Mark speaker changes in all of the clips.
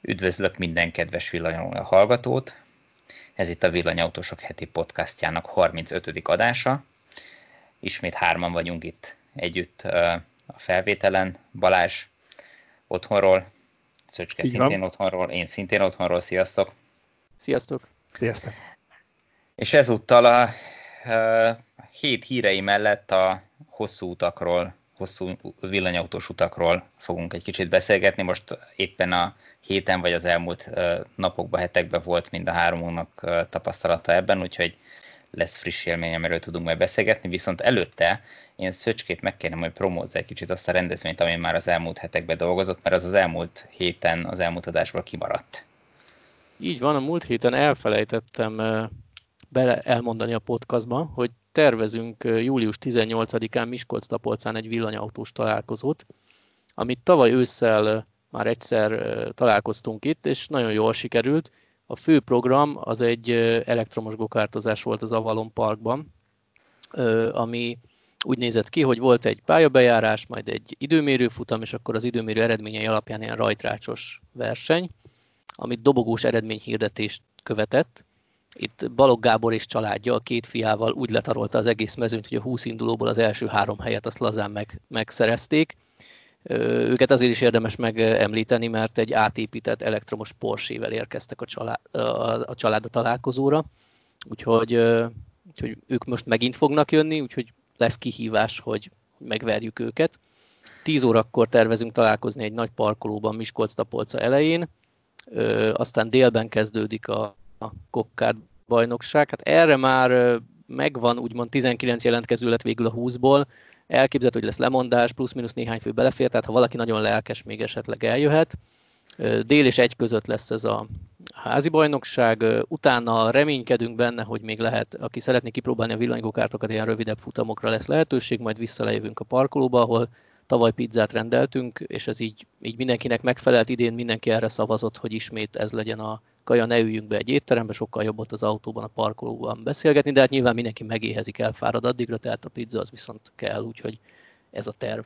Speaker 1: Üdvözlök minden kedves villanyoló hallgatót! Ez itt a Villanyautósok heti podcastjának 35. adása. Ismét hárman vagyunk itt együtt a felvételen. Balázs otthonról, Szöcske Így szintén otthonról, én szintén otthonról. Sziasztok!
Speaker 2: Sziasztok!
Speaker 3: Sziasztok!
Speaker 1: És ezúttal a, a hét hírei mellett a hosszú utakról hosszú villanyautós utakról fogunk egy kicsit beszélgetni. Most éppen a héten vagy az elmúlt napokban, hetekben volt mind a háromunknak tapasztalata ebben, úgyhogy lesz friss élmény, amiről tudunk majd beszélgetni, viszont előtte én Szöcskét megkérném, hogy promózza egy kicsit azt a rendezvényt, ami már az elmúlt hetekben dolgozott, mert az az elmúlt héten, az elmúlt adásból kimaradt.
Speaker 2: Így van, a múlt héten elfelejtettem bele elmondani a podcastba, hogy tervezünk július 18-án Miskolc-Tapolcán egy villanyautós találkozót, amit tavaly ősszel már egyszer találkoztunk itt, és nagyon jól sikerült. A fő program az egy elektromos gokártozás volt az Avalon Parkban, ami úgy nézett ki, hogy volt egy pályabejárás, majd egy időmérő futam, és akkor az időmérő eredményei alapján ilyen rajtrácsos verseny, amit dobogós eredményhirdetést követett, itt Balog Gábor és családja a két fiával úgy letarolta az egész mezőnyt, hogy a 20 indulóból az első három helyet azt lazán meg, megszerezték. Őket azért is érdemes megemlíteni, mert egy átépített elektromos Porsche-vel érkeztek a család, a család a találkozóra, úgyhogy, úgyhogy ők most megint fognak jönni, úgyhogy lesz kihívás, hogy megverjük őket. 10 órakor tervezünk találkozni egy nagy parkolóban Miskolc-Tapolca elején, aztán délben kezdődik a a Kokkárd bajnokság. Hát erre már megvan, úgymond 19 jelentkező lett végül a 20-ból, elképzelhető, hogy lesz lemondás, plusz-minusz néhány fő belefér, tehát ha valaki nagyon lelkes, még esetleg eljöhet. Dél és egy között lesz ez a házi bajnokság, utána reménykedünk benne, hogy még lehet, aki szeretné kipróbálni a villanygókártokat, ilyen rövidebb futamokra lesz lehetőség, majd visszalejövünk a parkolóba, ahol tavaly pizzát rendeltünk, és ez így, így mindenkinek megfelelt, idén mindenki erre szavazott, hogy ismét ez legyen a kaja, ne üljünk be egy étterembe, sokkal jobb ott az autóban, a parkolóban beszélgetni, de hát nyilván mindenki megéhezik, elfárad addigra, tehát a pizza az viszont kell, úgyhogy ez a terv.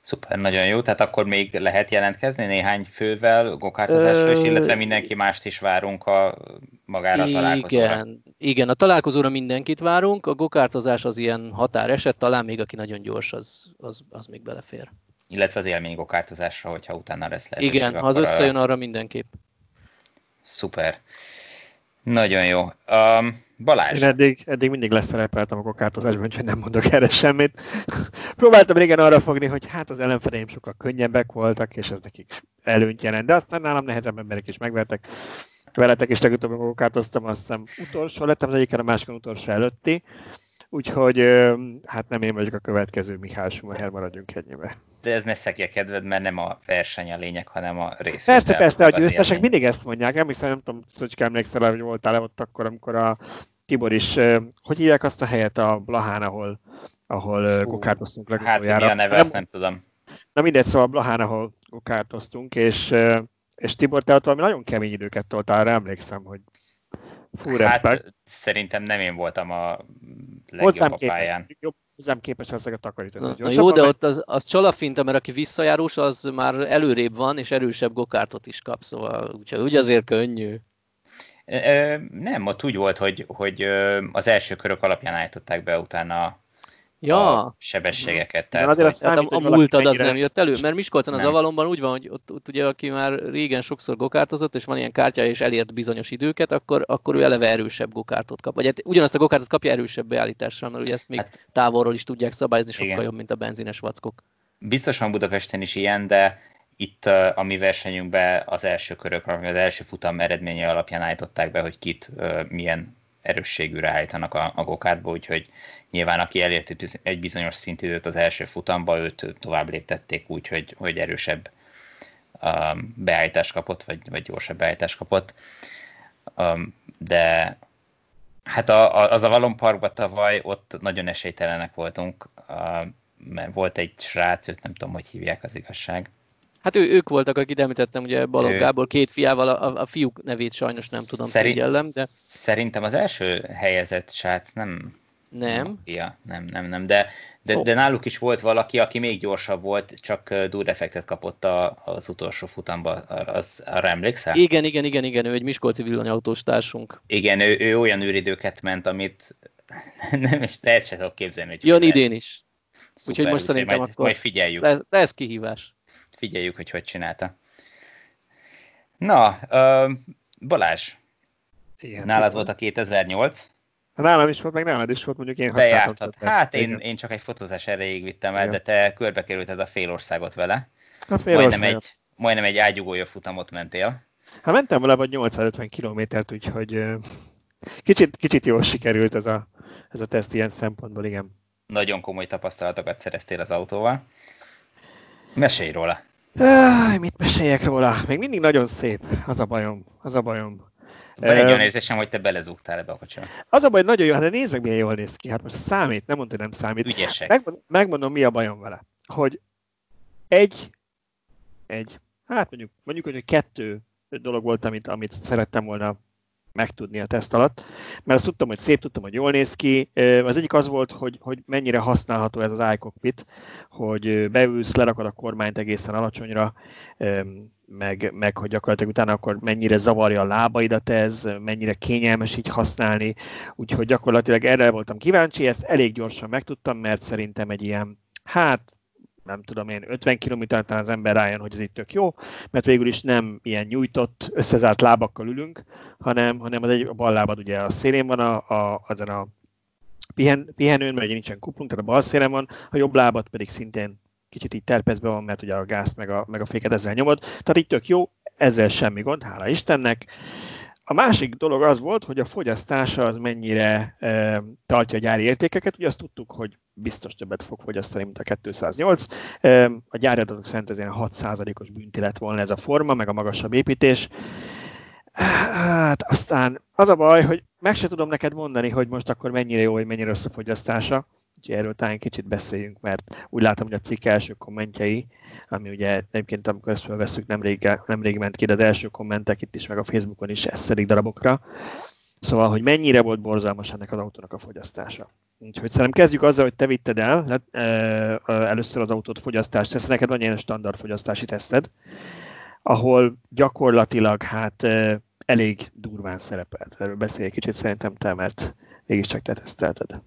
Speaker 1: Szuper, nagyon jó. Tehát akkor még lehet jelentkezni néhány fővel gokártozásra, és illetve mindenki mást is várunk a magára igen, találkozóra.
Speaker 2: Igen, igen, a találkozóra mindenkit várunk, a gokártozás az ilyen határeset, talán még aki nagyon gyors, az, az, az még belefér.
Speaker 1: Illetve az élmény gokártozásra, hogyha utána lesz lehetőség.
Speaker 2: Igen, ha az összejön, arra mindenképp.
Speaker 1: Szuper. Nagyon jó. Um, Balázs.
Speaker 3: Én eddig, eddig mindig leszerepeltem a kokártozásban, úgyhogy nem mondok erre semmit. Próbáltam régen arra fogni, hogy hát az ellenfeleim sokkal könnyebbek voltak, és ez nekik előnyt jelent, de aztán nálam nehezebb emberek is megvertek. Veletek is legutóbb, amikor kokártoztam, azt hiszem utolsó lettem, az egyikkel a másikon utolsó előtti. Úgyhogy hát nem én vagyok a következő Mihály Schumacher, maradjunk ennyibe.
Speaker 1: De ez ne szekje kedved, mert nem a verseny a lényeg, hanem a rész.
Speaker 3: Persze, persze, a győztesek mindig ezt mondják. Emlékszem, nem tudom, Szöcske emlékszel, hogy voltál ott akkor, amikor a Tibor is, hogy hívják azt a helyet a Blahán, ahol, ahol kokártoztunk
Speaker 1: legutoljára. Hát, mi a neve, nem, ezt nem tudom.
Speaker 3: Na mindegy, szóval Blahán, ahol kokártoztunk, és, és Tibor, te ott valami nagyon kemény időket toltál, emlékszem, hogy
Speaker 1: Full hát, respect. szerintem nem én voltam a legjobb hozzám a pályán. Képes,
Speaker 3: jobb, hozzám képes ezeket takarítani.
Speaker 2: Na, na jó, de ott az, az csalafinta, mert aki visszajárós, az már előrébb van, és erősebb gokártot is kap, szóval úgy, úgy azért könnyű.
Speaker 1: Nem, ott úgy volt, hogy, hogy az első körök alapján állították be utána
Speaker 2: ja.
Speaker 1: a sebességeket. Tehát,
Speaker 2: azért hogy, tehát a, a múltad az nem jött elő, mert Miskolcon az Avalonban úgy van, hogy ott, ott ugye aki már régen sokszor gokártozott, és van ilyen kártya, és elért bizonyos időket, akkor, akkor ő eleve erősebb gokártot kap. Vagy hát ugyanazt a gokártot kapja erősebb beállítással, mert ugye ezt még hát, távolról is tudják szabályozni, sokkal igen. jobb, mint a benzines vackok.
Speaker 1: Biztosan Budapesten is ilyen, de itt a mi versenyünkben az első körök, az első futam eredménye alapján állították be, hogy kit milyen erősségűre állítanak a, a gokártba, úgyhogy nyilván aki elért egy bizonyos szintidőt az első futamba, őt tovább léptették úgy, hogy, hogy erősebb um, beállítást kapott, vagy, vagy gyorsabb beállítást kapott. Um, de hát a, a, az a Valon Parkban tavaly ott nagyon esélytelenek voltunk, uh, mert volt egy srác, őt nem tudom, hogy hívják az igazság.
Speaker 2: Hát ő, ők voltak, akik említettem, ugye Balogh Gábor két fiával, a, a fiúk nevét sajnos nem tudom,
Speaker 1: Szerint, figyellem, de... Szerintem az első helyezett srác nem
Speaker 2: Nem.
Speaker 1: Ja, nem, nem, nem, de, de, oh. de náluk is volt valaki, aki még gyorsabb volt, csak durefektet kapott a, az utolsó futamba, az, arra emlékszel?
Speaker 2: Igen, igen, igen, igen, ő egy Miskolci villanyautós társunk.
Speaker 1: Igen, ő, ő olyan űridőket ment, amit nem is lehet se tudok képzelni.
Speaker 2: Hogy Jön idén is. Úgyhogy most szerintem
Speaker 1: majd,
Speaker 2: akkor
Speaker 1: majd figyeljük.
Speaker 2: De, de ez kihívás.
Speaker 1: Figyeljük, hogy hogy csinálta. Na, uh, Balázs, Igen, nálad volt a 2008.
Speaker 3: Nálam is volt, meg nálad is volt, mondjuk én
Speaker 1: Bejártad. Hát én, én csak egy fotózás erejéig vittem el, Igen. de te körbe kerülted a félországot vele. A félországot. Majdnem egy, majdnem egy ágyugója futamot mentél.
Speaker 3: Hát mentem vele vagy 850 kilométert, úgyhogy kicsit, kicsit jól sikerült ez a, ez a teszt ilyen szempontból, igen.
Speaker 1: Nagyon komoly tapasztalatokat szereztél az autóval. Mesélj róla!
Speaker 3: Ah, mit meséljek róla? Még mindig nagyon szép, az a bajom, az a bajom.
Speaker 1: Van egy olyan érzésem, hogy te belezúgtál ebbe a kocsiba.
Speaker 3: Az a baj, nagyon jó, hát nézd meg, milyen jól néz ki. Hát most számít, nem mondta, nem számít.
Speaker 1: Ügyesek.
Speaker 3: Megmondom, megmondom, mi a bajom vele. Hogy egy, egy, hát mondjuk, mondjuk, hogy kettő dolog volt, amit, amit szerettem volna megtudni a teszt alatt, mert azt tudtam, hogy szép, tudtam, hogy jól néz ki. Az egyik az volt, hogy, hogy mennyire használható ez az iCockpit, hogy beülsz, lerakod a kormányt egészen alacsonyra, meg, meg hogy gyakorlatilag utána akkor mennyire zavarja a lábaidat ez, mennyire kényelmes így használni, úgyhogy gyakorlatilag erre voltam kíváncsi, ezt elég gyorsan megtudtam, mert szerintem egy ilyen, hát nem tudom én, 50 km talán az ember rájön, hogy ez itt tök jó, mert végül is nem ilyen nyújtott, összezárt lábakkal ülünk, hanem, hanem az egy, a bal lábad ugye a szélén van, a, a, azon a pihen, pihenőn, mert ugye nincsen kuplunk, tehát a bal szélen van, a jobb lábad pedig szintén kicsit így terpezve van, mert ugye a gáz meg a, meg a féket ezzel nyomod. Tehát itt tök jó, ezzel semmi gond, hála Istennek. A másik dolog az volt, hogy a fogyasztása az mennyire e, tartja a gyári értékeket. Ugye azt tudtuk, hogy biztos többet fog fogyasztani, mint a 208. E, a gyári adatok szerint ez ilyen 6%-os bünti lett volna ez a forma, meg a magasabb építés. Hát aztán az a baj, hogy meg se tudom neked mondani, hogy most akkor mennyire jó, vagy mennyire rossz a fogyasztása. Úgyhogy erről talán kicsit beszéljünk, mert úgy látom, hogy a cikk első kommentjei, ami ugye egyébként amikor ezt felveszünk, nemrég, nemrég ment ki, de az első kommentek itt is, meg a Facebookon is eszedik darabokra. Szóval, hogy mennyire volt borzalmas ennek az autónak a fogyasztása. Úgyhogy szerintem kezdjük azzal, hogy te vitted el le, e, először az autót fogyasztás teszt, neked van ilyen standard fogyasztási teszted, ahol gyakorlatilag hát e, elég durván szerepelt. Erről beszélj egy kicsit szerintem te, mert mégiscsak te tesztelted.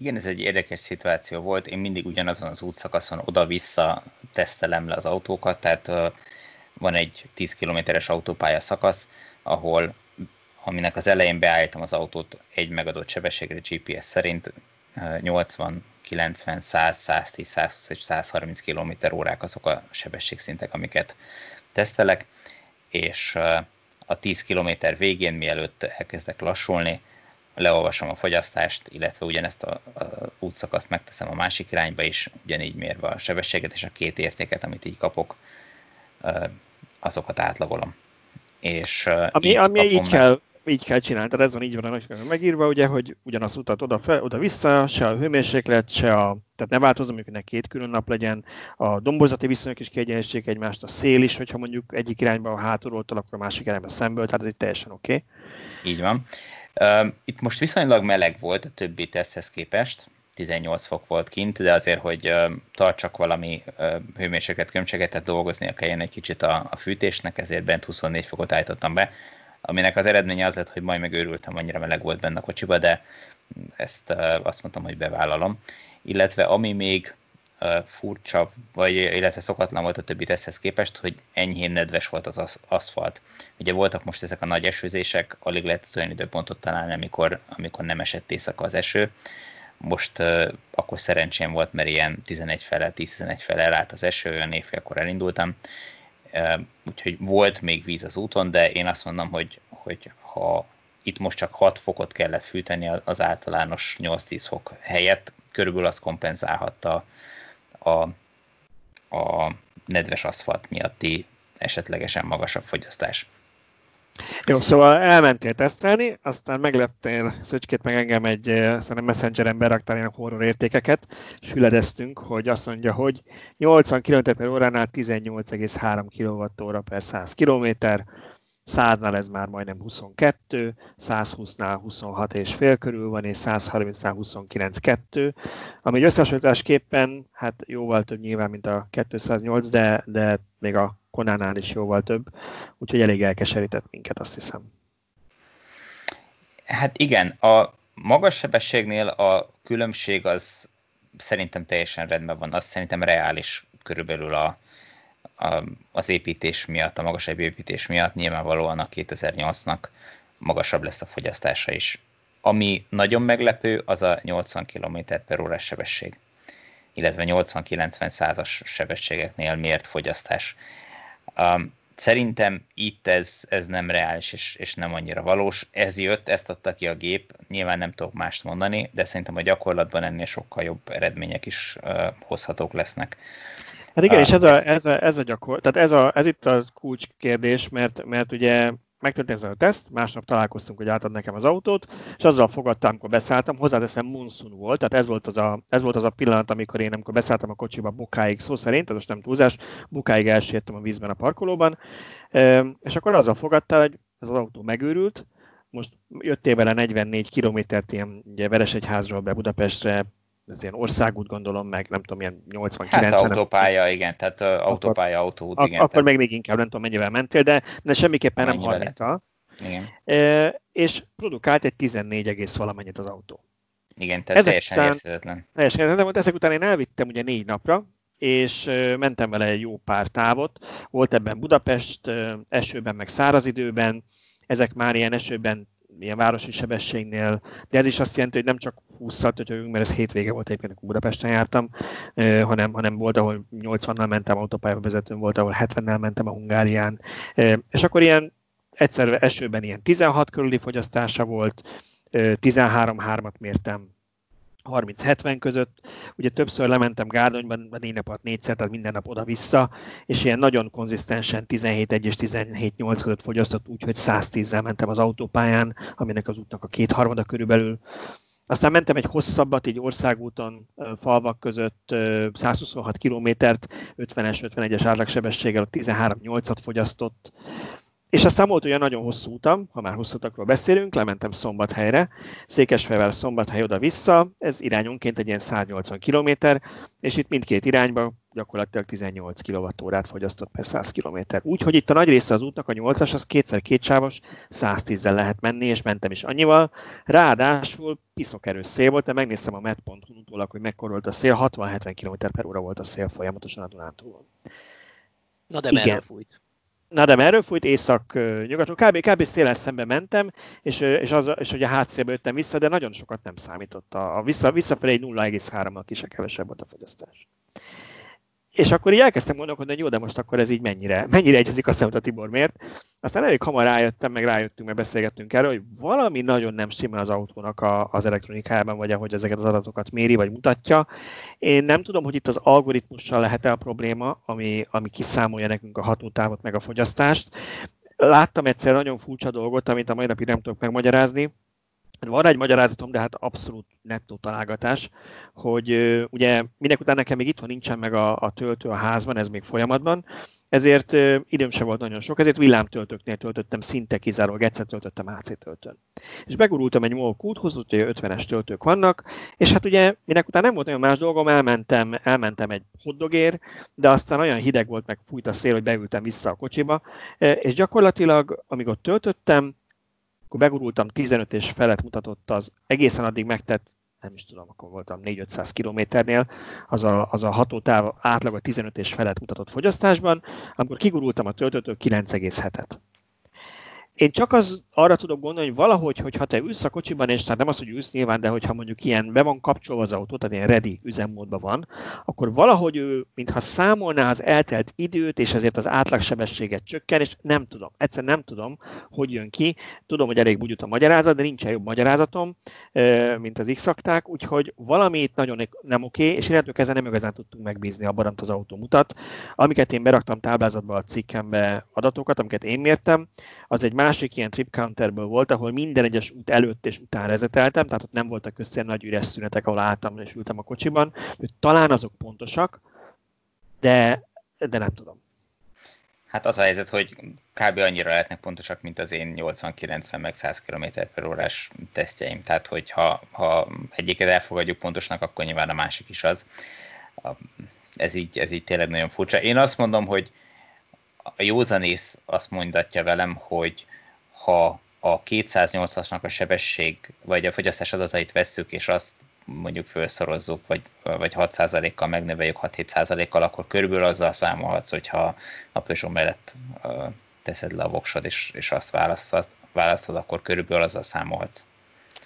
Speaker 1: Igen, ez egy érdekes szituáció volt. Én mindig ugyanazon az útszakaszon oda-vissza tesztelem le az autókat, tehát van egy 10 kilométeres autópálya szakasz, ahol aminek az elején beállítom az autót egy megadott sebességre GPS szerint 80, 90, 100, 110, 120 és 130 km órák azok a sebességszintek, amiket tesztelek, és a 10 km végén, mielőtt elkezdek lassulni, leolvasom a fogyasztást, illetve ugyanezt a, a útszakaszt megteszem a másik irányba is, ugyanígy mérve a sebességet és a két értéket, amit így kapok, azokat átlagolom. És
Speaker 3: ami, így, ami így meg... kell, így kell csinálni, tehát ez van így van a megírva, ugye, hogy ugyanaz utat oda, fel, oda vissza, se a hőmérséklet, se a, tehát ne változom, amikor két külön nap legyen, a dombozati viszonyok is kiegyenlítsék egymást, a szél is, hogyha mondjuk egyik irányba a hátulról akkor a másik irányba szemből, tehát ez itt teljesen oké. Okay.
Speaker 1: Így van. Itt most viszonylag meleg volt a többi teszthez képest, 18 fok volt kint, de azért, hogy tartsak valami hőmérséklet különbséget, tehát dolgoznia kelljen egy kicsit a, a fűtésnek, ezért bent 24 fokot állítottam be, aminek az eredménye az lett, hogy majd megőrültem, annyira meleg volt benne a kocsiba, de ezt azt mondtam, hogy bevállalom. Illetve ami még furcsa, vagy illetve szokatlan volt a többi teszthez képest, hogy enyhén nedves volt az aszfalt. Ugye voltak most ezek a nagy esőzések, alig lehet olyan időpontot találni, amikor, amikor nem esett éjszaka az eső. Most uh, akkor szerencsém volt, mert ilyen 11 fele, 10-11 fele elállt az eső, olyan éjfélkor elindultam. Uh, úgyhogy volt még víz az úton, de én azt mondom, hogy, hogy ha itt most csak 6 fokot kellett fűteni az általános 8-10 fok helyett, körülbelül az kompenzálhatta a, a nedves aszfalt miatti esetlegesen magasabb fogyasztás.
Speaker 3: Jó, szóval elmentél tesztelni, aztán megleptél Szöcskét meg engem egy, eh, szerintem Messengeren beraktál ilyen horror értékeket, és hogy azt mondja, hogy 80 km per óránál 18,3 kWh per 100 km, 100-nál ez már majdnem 22, 120-nál 26 és fél körül van, és 130-nál 29-2, ami egy összehasonlításképpen hát jóval több nyilván, mint a 208, de, de még a Konánál is jóval több, úgyhogy elég elkeserített minket, azt hiszem.
Speaker 1: Hát igen, a magas sebességnél a különbség az szerintem teljesen rendben van, az szerintem reális körülbelül a, a, az építés miatt, a magasabb építés miatt nyilvánvalóan a 2008-nak magasabb lesz a fogyasztása is. Ami nagyon meglepő, az a 80 km per órás sebesség, illetve 80-90 százas sebességeknél mért fogyasztás. Um, szerintem itt ez, ez nem reális és, és nem annyira valós. Ez jött, ezt adta ki a gép, nyilván nem tudok mást mondani, de szerintem a gyakorlatban ennél sokkal jobb eredmények is uh, hozhatók lesznek.
Speaker 3: Hát igen, és ez a, ez a, ez a gyakor, tehát ez, a, ez itt a kulcs kérdés, mert, mert ugye megtörtént ez a teszt, másnap találkoztunk, hogy átad nekem az autót, és azzal fogadtam, amikor beszálltam, hozzáteszem monszun volt, tehát ez volt, az a, ez volt az a pillanat, amikor én, amikor beszálltam a kocsiba bukáig, szó szerint, ez most nem túlzás, bukáig elsértem a vízben a parkolóban, és akkor azzal fogadtál, hogy ez az autó megőrült, most jöttél vele 44 kilométert ilyen ugye Veresegyházról be Budapestre, ez ilyen országút gondolom, meg nem tudom, ilyen 89
Speaker 1: Hát autópálya, nem, igen, tehát uh, autópálya, autóút, igen.
Speaker 3: Akkor meg még inkább nem tudom, mennyivel mentél, de, de semmiképpen nem 30 Igen. E, és produkált egy 14 egész valamennyit az autó.
Speaker 1: Igen, tehát ezek teljesen után, érthetetlen.
Speaker 3: Teljesen érthetetlen, ezek után én elvittem ugye négy napra, és mentem vele egy jó pár távot. Volt ebben Budapest, esőben, meg száraz időben, ezek már ilyen esőben ilyen városi sebességnél, de ez is azt jelenti, hogy nem csak 20-szal tötögünk, mert ez hétvége volt egyébként, amikor Budapesten jártam, hanem, hanem volt, ahol 80-nal mentem autópályába vezetőn, volt, ahol 70-nel mentem a Hungárián, és akkor ilyen egyszer esőben ilyen 16 körüli fogyasztása volt, 13-3-at mértem 30-70 között. Ugye többször lementem Gárdonyban, négy nap négyszer, tehát minden nap oda-vissza, és ilyen nagyon konzisztensen 17-1 és 17-8 között fogyasztott, úgyhogy 110-zel mentem az autópályán, aminek az útnak a kétharmada körülbelül. Aztán mentem egy hosszabbat, így országúton, falvak között 126 kilométert, 50-es, 51-es átlagsebességgel, 13-8-at fogyasztott. És aztán volt olyan nagyon hosszú utam, ha már hosszú utakról beszélünk, lementem Szombathelyre, Székesfehérvár Szombathely oda-vissza, ez irányonként egy ilyen 180 km, és itt mindkét irányba gyakorlatilag 18 kWh fogyasztott per 100 km. Úgyhogy itt a nagy része az útnak, a 8-as, az kétszer kétsávos, 110-zel lehet menni, és mentem is annyival. Ráadásul piszok erős szél volt, de megnéztem a met.hu utólag, hogy mekkora volt a szél, 60-70 km per óra volt a szél folyamatosan a Dunántúlon.
Speaker 2: Na de merre fújt?
Speaker 3: Na de merről fújt észak-nyugaton, kb. kb. szélen szembe mentem, és, és, az, és ugye hátszélbe jöttem vissza, de nagyon sokat nem számított. A, a vissza, visszafelé 0,3-nal kisebb kevesebb volt a fogyasztás. És akkor így elkezdtem gondolkodni, hogy jó, de most akkor ez így mennyire, mennyire egyezik azt a Tibor miért. Aztán elég hamar rájöttem, meg rájöttünk, meg beszélgettünk erről, hogy valami nagyon nem stimmel az autónak a, az elektronikájában, vagy ahogy ezeket az adatokat méri, vagy mutatja. Én nem tudom, hogy itt az algoritmussal lehet-e a probléma, ami, ami kiszámolja nekünk a hatótávot, meg a fogyasztást. Láttam egyszer nagyon furcsa dolgot, amit a mai napig nem tudok megmagyarázni van egy magyarázatom, de hát abszolút nettó találgatás, hogy ugye minek után nekem még itthon nincsen meg a, a töltő a házban, ez még folyamatban, ezért időm sem volt nagyon sok, ezért villámtöltőknél töltöttem, szinte kizárólag egyszer töltöttem AC töltőn. És begurultam egy MOL kúthoz, hogy 50-es töltők vannak, és hát ugye minek után nem volt nagyon más dolgom, elmentem, elmentem egy hoddogér, de aztán olyan hideg volt, meg fújt a szél, hogy beültem vissza a kocsiba, és gyakorlatilag, amíg ott töltöttem, akkor begurultam 15 és felett mutatott az egészen addig megtett nem is tudom, akkor voltam 4-500 kilométernél, az a, az a hatótáv átlag 15 és felett mutatott fogyasztásban, amikor kigurultam a töltőtől 9,7-et én csak az arra tudok gondolni, hogy valahogy, hogyha te ülsz a kocsiban, és tehát nem az, hogy ülsz nyilván, de hogyha mondjuk ilyen be van kapcsolva az autó, tehát ilyen ready üzemmódban van, akkor valahogy ő, mintha számolná az eltelt időt, és ezért az átlagsebességet csökken, és nem tudom, egyszerűen nem tudom, hogy jön ki. Tudom, hogy elég bugyut a magyarázat, de nincsen jobb magyarázatom, mint az x úgyhogy valami itt nagyon nem oké, és innentől kezdve nem igazán tudtunk megbízni abban, amit az autó mutat. Amiket én beraktam táblázatba a cikkembe adatokat, amiket én mértem, az egy másik ilyen trip counterből volt, ahol minden egyes út előtt és után rezeteltem, tehát ott nem voltak köztén nagy üres szünetek, ahol álltam és ültem a kocsiban, hogy talán azok pontosak, de, de nem tudom.
Speaker 1: Hát az a helyzet, hogy kb. annyira lehetnek pontosak, mint az én 80-90 meg 100 km per órás tesztjeim. Tehát, hogy ha, ha egyiket elfogadjuk pontosnak, akkor nyilván a másik is az. Ez így, ez így tényleg nagyon furcsa. Én azt mondom, hogy a józanész azt mondatja velem, hogy ha a 280-asnak a sebesség, vagy a fogyasztás adatait vesszük, és azt mondjuk felszorozzuk, vagy, vagy 6%-kal megnöveljük 6-7%-kal, akkor körülbelül azzal számolhatsz, hogyha a Peugeot mellett teszed le a voksod, és, és azt választod, választod, akkor körülbelül azzal számolhatsz.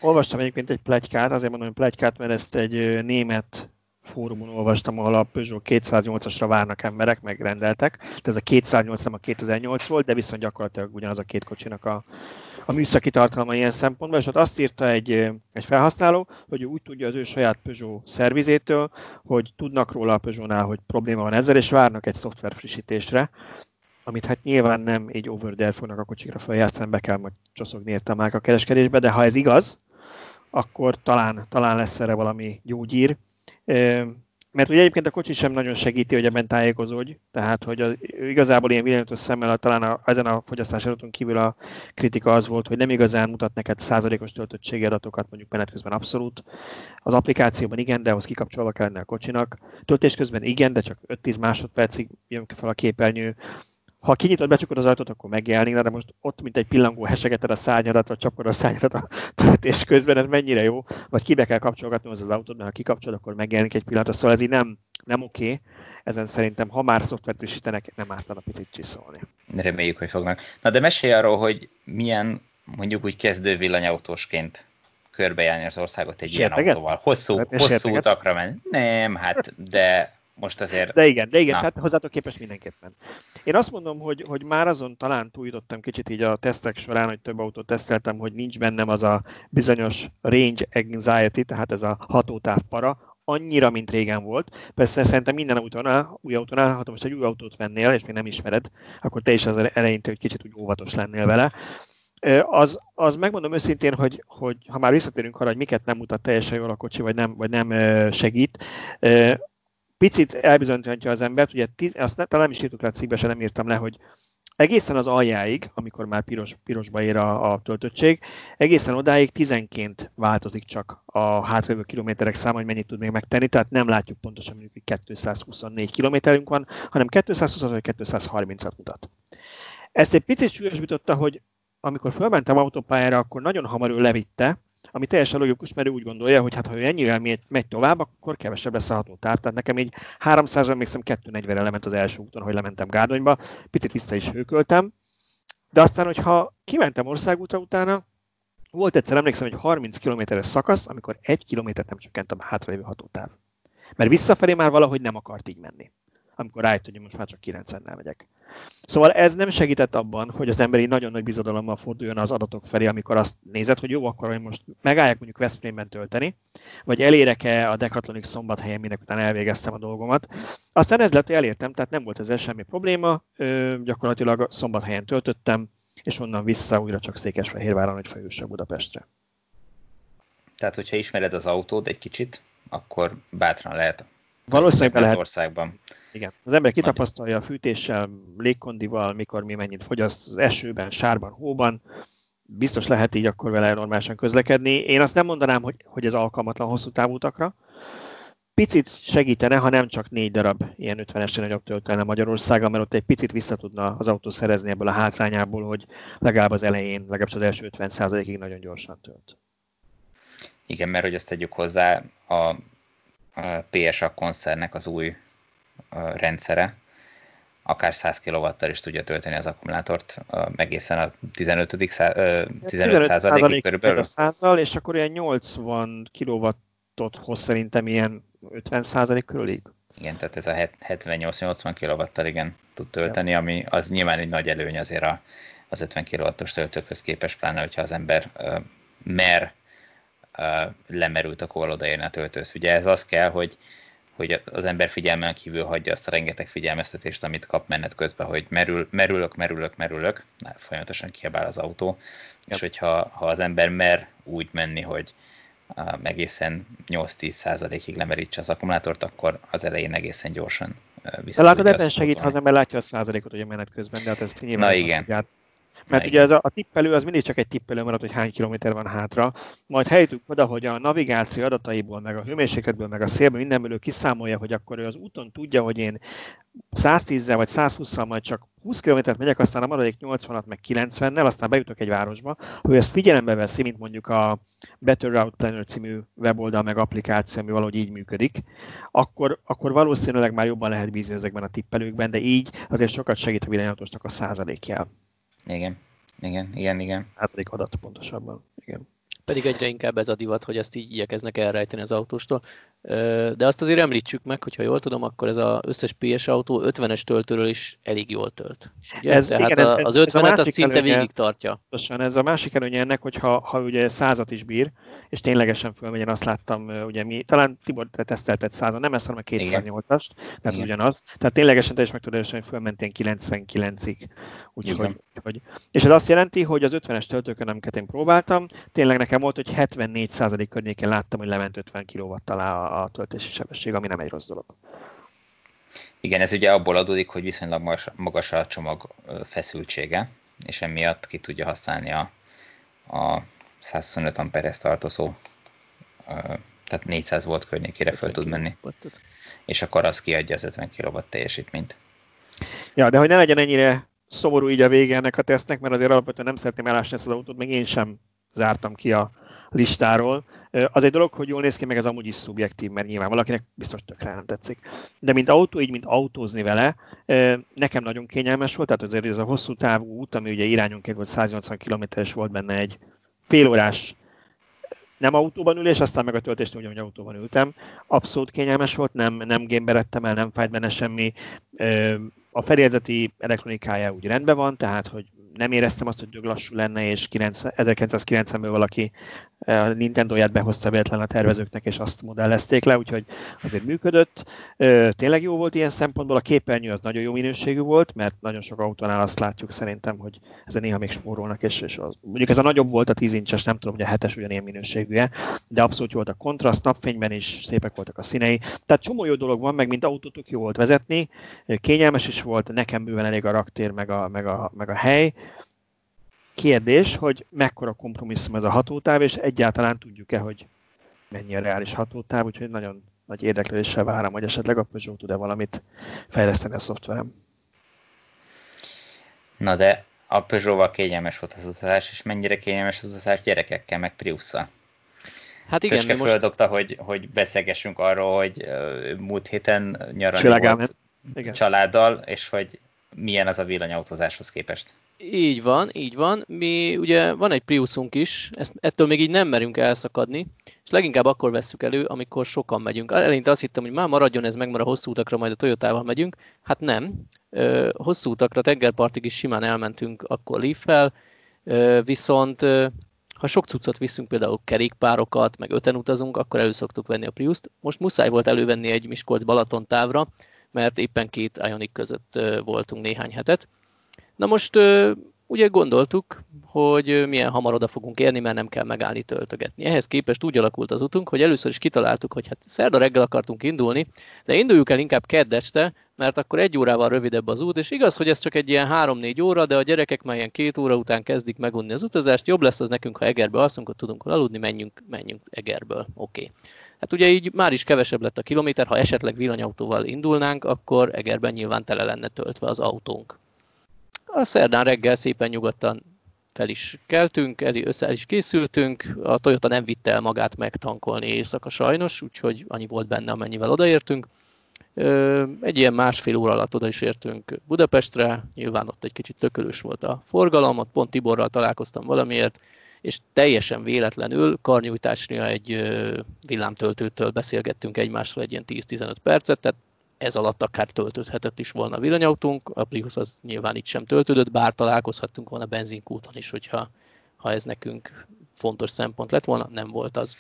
Speaker 3: Olvastam egyébként egy plegykát, azért mondom, hogy plegykát, mert ezt egy német fórumon olvastam, ahol a Peugeot 208-asra várnak emberek, megrendeltek. Tehát ez a 208 nem a 2008 volt, de viszont gyakorlatilag ugyanaz a két kocsinak a, a műszaki tartalma ilyen szempontból, és ott azt írta egy, egy felhasználó, hogy úgy tudja az ő saját Peugeot szervizétől, hogy tudnak róla a Peugeotnál, hogy probléma van ezzel, és várnak egy szoftver frissítésre, amit hát nyilván nem egy over there fognak a kocsikra feljátszani, be kell majd csoszogni érte a kereskedésbe, de ha ez igaz, akkor talán, talán lesz erre valami gyógyír, mert ugye egyébként a kocsi sem nagyon segíti, hogy ebben tájékozódj, tehát hogy az, igazából ilyen villanyatos szemmel talán a, ezen a fogyasztási adaton kívül a kritika az volt, hogy nem igazán mutat neked százalékos töltöttségi adatokat, mondjuk menet közben abszolút. Az applikációban igen, de ahhoz kikapcsolva kell lenni a kocsinak. Töltés közben igen, de csak 5-10 másodpercig jön fel a képernyő ha kinyitod, becsukod az ajtót, akkor megjelenik, de most ott, mint egy pillangó, hesegeted a szárnyadat, vagy csapod a szárnyadat a töltés közben, ez mennyire jó, vagy kibe kell kapcsolgatni az, az autót, mert ha kikapcsolod, akkor megjelenik egy pillanat, szóval ez így nem, nem oké. Okay. Ezen szerintem, ha már szoftvert frissítenek, nem ártana picit csiszolni.
Speaker 1: Reméljük, hogy fognak. Na de mesélj arról, hogy milyen mondjuk úgy kezdő villanyautósként körbejárni az országot egy ilyen autóval. Hosszú, hosszú utakra menni. Nem, hát de most azért...
Speaker 3: De igen, de igen, Na. tehát hozzátok képes mindenképpen. Én azt mondom, hogy, hogy már azon talán túljutottam kicsit így a tesztek során, hogy több autót teszteltem, hogy nincs bennem az a bizonyos range anxiety, tehát ez a hatótáv para, annyira, mint régen volt. Persze szerintem minden autónál, új autónál, ha most egy új autót vennél, és még nem ismered, akkor te is az eleinte, hogy kicsit úgy óvatos lennél vele. Az, az megmondom őszintén, hogy, hogy ha már visszatérünk arra, hogy miket nem mutat teljesen jól a kocsi, vagy nem, vagy nem segít, picit elbizonyítja az embert, ugye tiz, azt ne, talán nem is írtuk le a cikkbe, se nem írtam le, hogy egészen az aljáig, amikor már piros, pirosba ér a, a töltöttség, egészen odáig tizenként változik csak a hátralévő kilométerek száma, hogy mennyit tud még megtenni, tehát nem látjuk pontosan mondjuk, hogy 224 kilométerünk van, hanem 220 vagy 230-at mutat. Ezt egy picit súlyosbította, hogy amikor fölmentem autópályára, akkor nagyon hamar ő levitte, ami teljesen logikus, mert ő úgy gondolja, hogy hát ha ő ennyire megy tovább, akkor kevesebb lesz a hatótáv. Tehát nekem így 300 emlékszem 240-re lement az első úton, hogy lementem Gárdonyba, picit vissza is hőköltem, de aztán, hogyha kimentem országútra utána, volt egyszer, emlékszem, hogy 30 kilométeres szakasz, amikor egy kilométert nem csökkent a hátralévő hatótáv. Mert visszafelé már valahogy nem akart így menni amikor rájött, hogy most már csak 90-nel megyek. Szóval ez nem segített abban, hogy az emberi nagyon nagy bizodalommal forduljon az adatok felé, amikor azt nézed, hogy jó, akkor hogy most megállják mondjuk Veszprémben tölteni, vagy elérek-e a Decathlonic szombathelyen, minek után elvégeztem a dolgomat. Aztán ez lett, hogy elértem, tehát nem volt ezzel semmi probléma, ö, gyakorlatilag szombathelyen töltöttem, és onnan vissza újra csak Székesfehérváron, hogy feljussa Budapestre.
Speaker 1: Tehát, hogyha ismered az autót egy kicsit, akkor bátran lehet
Speaker 3: Valószínűleg lehet.
Speaker 1: Az országban.
Speaker 3: Igen. Az ember kitapasztalja a fűtéssel, légkondival, mikor mi mennyit fogyaszt az esőben, sárban, hóban, biztos lehet így akkor vele normálisan közlekedni. Én azt nem mondanám, hogy, hogy ez alkalmatlan hosszú távútakra. Picit segítene, ha nem csak négy darab ilyen 50-es nagyobb töltelne Magyarországon, mert ott egy picit vissza tudna az autó szerezni ebből a hátrányából, hogy legalább az elején, legalább az első 50%-ig nagyon gyorsan tölt.
Speaker 1: Igen, mert hogy ezt tegyük hozzá, a, a PSA koncernek az új rendszere, akár 100 kw is tudja tölteni az akkumulátort egészen a 15. 15 százalékig körülbelül.
Speaker 3: Százal, és akkor ilyen 80 kW-ot hoz szerintem ilyen 50 százalék körülig.
Speaker 1: Igen, tehát ez a 78-80 kW-tal igen tud tölteni, ami az nyilván egy nagy előny azért a, az 50 kW-os töltőkhöz képest, pláne hogyha az ember uh, mer uh, lemerült, akkor odaérni a töltőhöz. Ugye ez az kell, hogy hogy az ember figyelmen kívül hagyja azt a rengeteg figyelmeztetést, amit kap menet közben, hogy merül, merülök, merülök, merülök, Na, folyamatosan kiabál az autó, ja. és hogyha ha az ember mer úgy menni, hogy egészen 8-10 százalékig lemerítse az akkumulátort, akkor az elején egészen gyorsan
Speaker 3: De látod, ebben segít, ha nem látja a százalékot ugye menet közben, de hát ez
Speaker 1: nyilván Na igen. Tudját.
Speaker 3: Mert ugye ez a, a tippelő az mindig csak egy tippelő marad, hogy hány kilométer van hátra. Majd helytük oda, hogy a navigáció adataiból, meg a hőmérsékletből, meg a szélből mindenből kiszámolja, hogy akkor ő az úton tudja, hogy én 110-zel vagy 120-szal majd csak 20 km megyek, aztán a maradék 80-at meg 90-nel, aztán bejutok egy városba, hogy ezt figyelembe veszi, mint mondjuk a Better Route Planner című weboldal meg applikáció, ami valahogy így működik, akkor, akkor valószínűleg már jobban lehet bízni ezekben a tippelőkben, de így azért sokat segít a villanyautósnak a százalékjel.
Speaker 1: Igen, igen, igen, igen.
Speaker 3: Százalék adat pontosabban, igen.
Speaker 2: Pedig egyre inkább ez a divat, hogy ezt így igyekeznek elrejteni az autóstól. De azt azért említsük meg, hogyha jól tudom, akkor ez az összes PS autó 50-es töltőről is elég jól tölt. Ugye? Ez, Tehát igen, ez, az 50-et az szinte előnye, végig tartja.
Speaker 3: Pontosan, ez a másik előnye ennek, hogy ha, ha ugye százat is bír, és ténylegesen fölmegyen, azt láttam, ugye mi, talán Tibor, te tesztelted százat, nem ezt, hanem a 208-ast, tehát igen. ugyanaz. Tehát ténylegesen te is meg tudod, hogy fölmentél 99-ig. Úgyhogy, hogy, és ez azt jelenti, hogy az 50-es töltőkön, amiket én próbáltam, tényleg nekem volt, hogy 74% környékén láttam, hogy lement 50 kW alá a töltési sebesség, ami nem egy rossz dolog.
Speaker 1: Igen, ez ugye abból adódik, hogy viszonylag magas, magas a csomag feszültsége, és emiatt ki tudja használni a, a 125 amperes tartozó, tehát 400 volt környékére föl tud menni. És akkor az kiadja az 50 kW teljesítményt.
Speaker 3: Ja, de hogy ne legyen ennyire szomorú így a vége ennek a tesztnek, mert azért alapvetően nem szeretném elásni ezt az autót, még én sem zártam ki a listáról. Az egy dolog, hogy jól néz ki, meg ez amúgy is szubjektív, mert nyilván valakinek biztos tökre nem tetszik. De mint autó, így mint autózni vele, nekem nagyon kényelmes volt, tehát azért ez a hosszú távú út, ami ugye irányonként volt 180 km-es volt benne egy félórás nem autóban ülés, aztán meg a töltést úgy, hogy autóban ültem. Abszolút kényelmes volt, nem, nem gémberedtem el, nem fájt benne semmi. A fedélzeti elektronikája úgy rendben van, tehát hogy nem éreztem azt, hogy döglassú lenne, és 1990-ből valaki eh, a Nintendo-ját behozta véletlen a tervezőknek, és azt modellezték le, úgyhogy azért működött. Tényleg jó volt ilyen szempontból, a képernyő az nagyon jó minőségű volt, mert nagyon sok autónál azt látjuk szerintem, hogy ezen néha még spórolnak, és, és az, mondjuk ez a nagyobb volt a 10 incses, nem tudom, hogy a 7-es ugyanilyen minőségű de abszolút jó volt a kontraszt, napfényben is szépek voltak a színei. Tehát csomó jó dolog van, meg mint autótok jó volt vezetni, kényelmes is volt, nekem bőven elég a raktér, meg a, meg a, meg a hely, Kérdés, hogy mekkora kompromisszum ez a hatótáv, és egyáltalán tudjuk-e, hogy mennyi a reális hatótáv, úgyhogy nagyon nagy érdeklődéssel várom, hogy esetleg a Peugeot tud-e valamit fejleszteni a szoftverem.
Speaker 1: Na de a Peugeot-val kényelmes volt az utazás, és mennyire kényelmes az utazás gyerekekkel, meg Priusszal. Hát igen. Szöske földobta, hogy, hogy beszélgessünk arról, hogy múlt héten nyaralni volt igen. családdal, és hogy milyen az a villanyautózáshoz képest.
Speaker 2: Így van, így van. Mi ugye van egy Priusunk is, ezt, ettől még így nem merünk elszakadni, és leginkább akkor vesszük elő, amikor sokan megyünk. Eleinte azt hittem, hogy már maradjon ez meg, mert a hosszú utakra majd a Toyotával megyünk. Hát nem. Hosszú utakra, tengerpartig is simán elmentünk akkor Leaf-fel, viszont ha sok cuccot viszünk, például kerékpárokat, meg öten utazunk, akkor elő szoktuk venni a Prius-t. Most muszáj volt elővenni egy Miskolc-Balaton távra, mert éppen két Ionic között voltunk néhány hetet. Na most ugye gondoltuk, hogy milyen hamar oda fogunk érni, mert nem kell megállni töltögetni. Ehhez képest úgy alakult az utunk, hogy először is kitaláltuk, hogy hát szerda reggel akartunk indulni, de induljuk el inkább kedd este, mert akkor egy órával rövidebb az út, és igaz, hogy ez csak egy ilyen 3-4 óra, de a gyerekek már ilyen két óra után kezdik megunni az utazást, jobb lesz az nekünk, ha Egerbe alszunk, hogy tudunk aludni, menjünk, menjünk Egerből. Oké. Okay. Hát ugye így már is kevesebb lett a kilométer, ha esetleg villanyautóval indulnánk, akkor Egerben nyilván tele lenne töltve az autónk. A szerdán reggel szépen nyugodtan fel is keltünk, el, össze el is készültünk, a Toyota nem vitte el magát megtankolni éjszaka sajnos, úgyhogy annyi volt benne, amennyivel odaértünk. Egy ilyen másfél óra alatt oda is értünk Budapestre, nyilván ott egy kicsit tökölős volt a forgalom, ott pont Tiborral találkoztam valamiért, és teljesen véletlenül karnyújtásnia egy villámtöltőtől beszélgettünk egymással egy ilyen 10-15 percet, tehát ez alatt akár töltődhetett is volna a villanyautónk, a Prius az nyilván itt sem töltődött, bár találkozhattunk volna benzinkúton is, hogyha ha ez nekünk fontos szempont lett volna, nem volt az.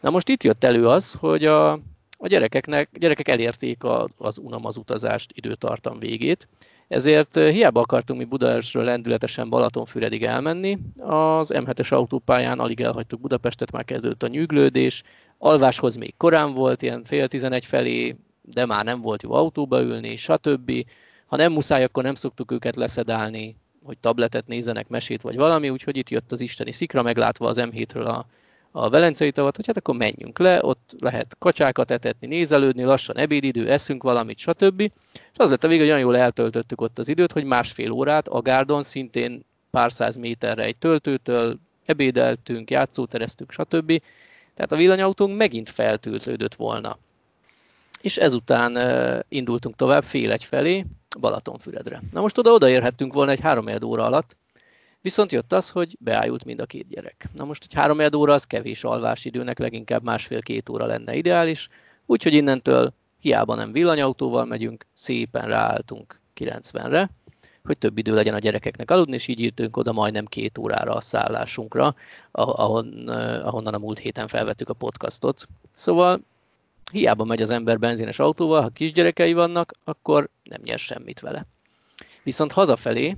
Speaker 2: Na most itt jött elő az, hogy a, a gyerekeknek, gyerekek elérték a, az unam az utazást időtartam végét, ezért hiába akartunk mi Budaörsről lendületesen Balatonfüredig elmenni, az M7-es autópályán alig elhagytuk Budapestet, már kezdődött a nyűglődés, alváshoz még korán volt, ilyen fél tizenegy felé de már nem volt jó autóba ülni, stb. Ha nem muszáj, akkor nem szoktuk őket leszedálni, hogy tabletet nézzenek, mesét vagy valami, úgyhogy itt jött az isteni szikra, meglátva az M7-ről a, a Velencei tavat, hogy hát akkor menjünk le, ott lehet kacsákat etetni, nézelődni, lassan ebédidő, eszünk valamit, stb. És az lett a vége, hogy olyan jól eltöltöttük ott az időt, hogy másfél órát a Gárdon szintén pár száz méterre egy töltőtől ebédeltünk, játszótereztünk, stb. Tehát a villanyautónk megint feltöltődött volna. És ezután indultunk tovább fél egy felé, Balatonfüredre. Na most oda odaérhettünk volna egy három óra alatt, viszont jött az, hogy beájult mind a két gyerek. Na most egy három óra az kevés alvásidőnek, leginkább másfél-két óra lenne ideális, úgyhogy innentől hiába nem villanyautóval megyünk, szépen ráálltunk 90-re, hogy több idő legyen a gyerekeknek aludni, és így írtunk oda majdnem két órára a szállásunkra, ahon, ahonnan a múlt héten felvettük a podcastot. Szóval hiába megy az ember benzines autóval, ha kisgyerekei vannak, akkor nem nyer semmit vele. Viszont hazafelé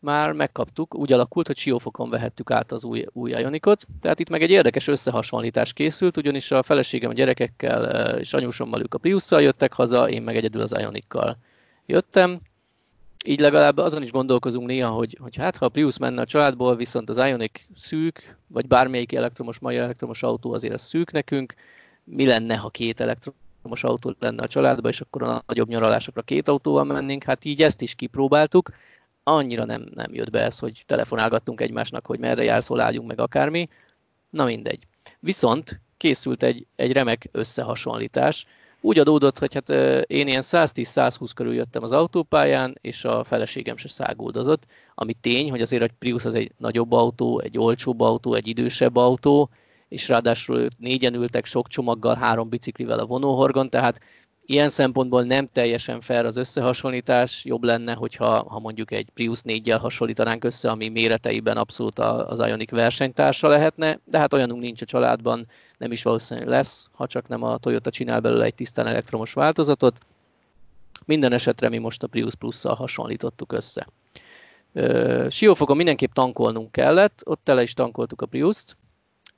Speaker 2: már megkaptuk, úgy alakult, hogy siófokon vehettük át az új, új Ionikot, tehát itt meg egy érdekes összehasonlítás készült, ugyanis a feleségem a gyerekekkel és anyósommal ők a prius jöttek haza, én meg egyedül az Ionikkal jöttem, így legalább azon is gondolkozunk néha, hogy, hogy hát ha a Prius menne a családból, viszont az Ionic szűk, vagy bármelyik elektromos, mai elektromos autó azért az szűk nekünk, mi lenne, ha két elektromos autó lenne a családban, és akkor a nagyobb nyaralásokra két autóval mennénk, hát így ezt is kipróbáltuk, annyira nem, nem jött be ez, hogy telefonálgattunk egymásnak, hogy merre jársz, hol álljunk meg akármi, na mindegy. Viszont készült egy, egy remek összehasonlítás, úgy adódott, hogy hát én ilyen 110-120 körül jöttem az autópályán, és a feleségem se száguldozott, ami tény, hogy azért a Prius az egy nagyobb autó, egy olcsóbb autó, egy idősebb autó, és ráadásul ők négyen ültek sok csomaggal, három biciklivel a vonóhorgon, tehát ilyen szempontból nem teljesen fair az összehasonlítás, jobb lenne, hogyha ha mondjuk egy Prius 4-jel hasonlítanánk össze, ami méreteiben abszolút az Ionic versenytársa lehetne, de hát olyanunk nincs a családban, nem is valószínűleg lesz, ha csak nem a Toyota csinál belőle egy tisztán elektromos változatot. Minden esetre mi most a Prius Plus-szal hasonlítottuk össze. Siófokon mindenképp tankolnunk kellett, ott tele is tankoltuk a Prius-t,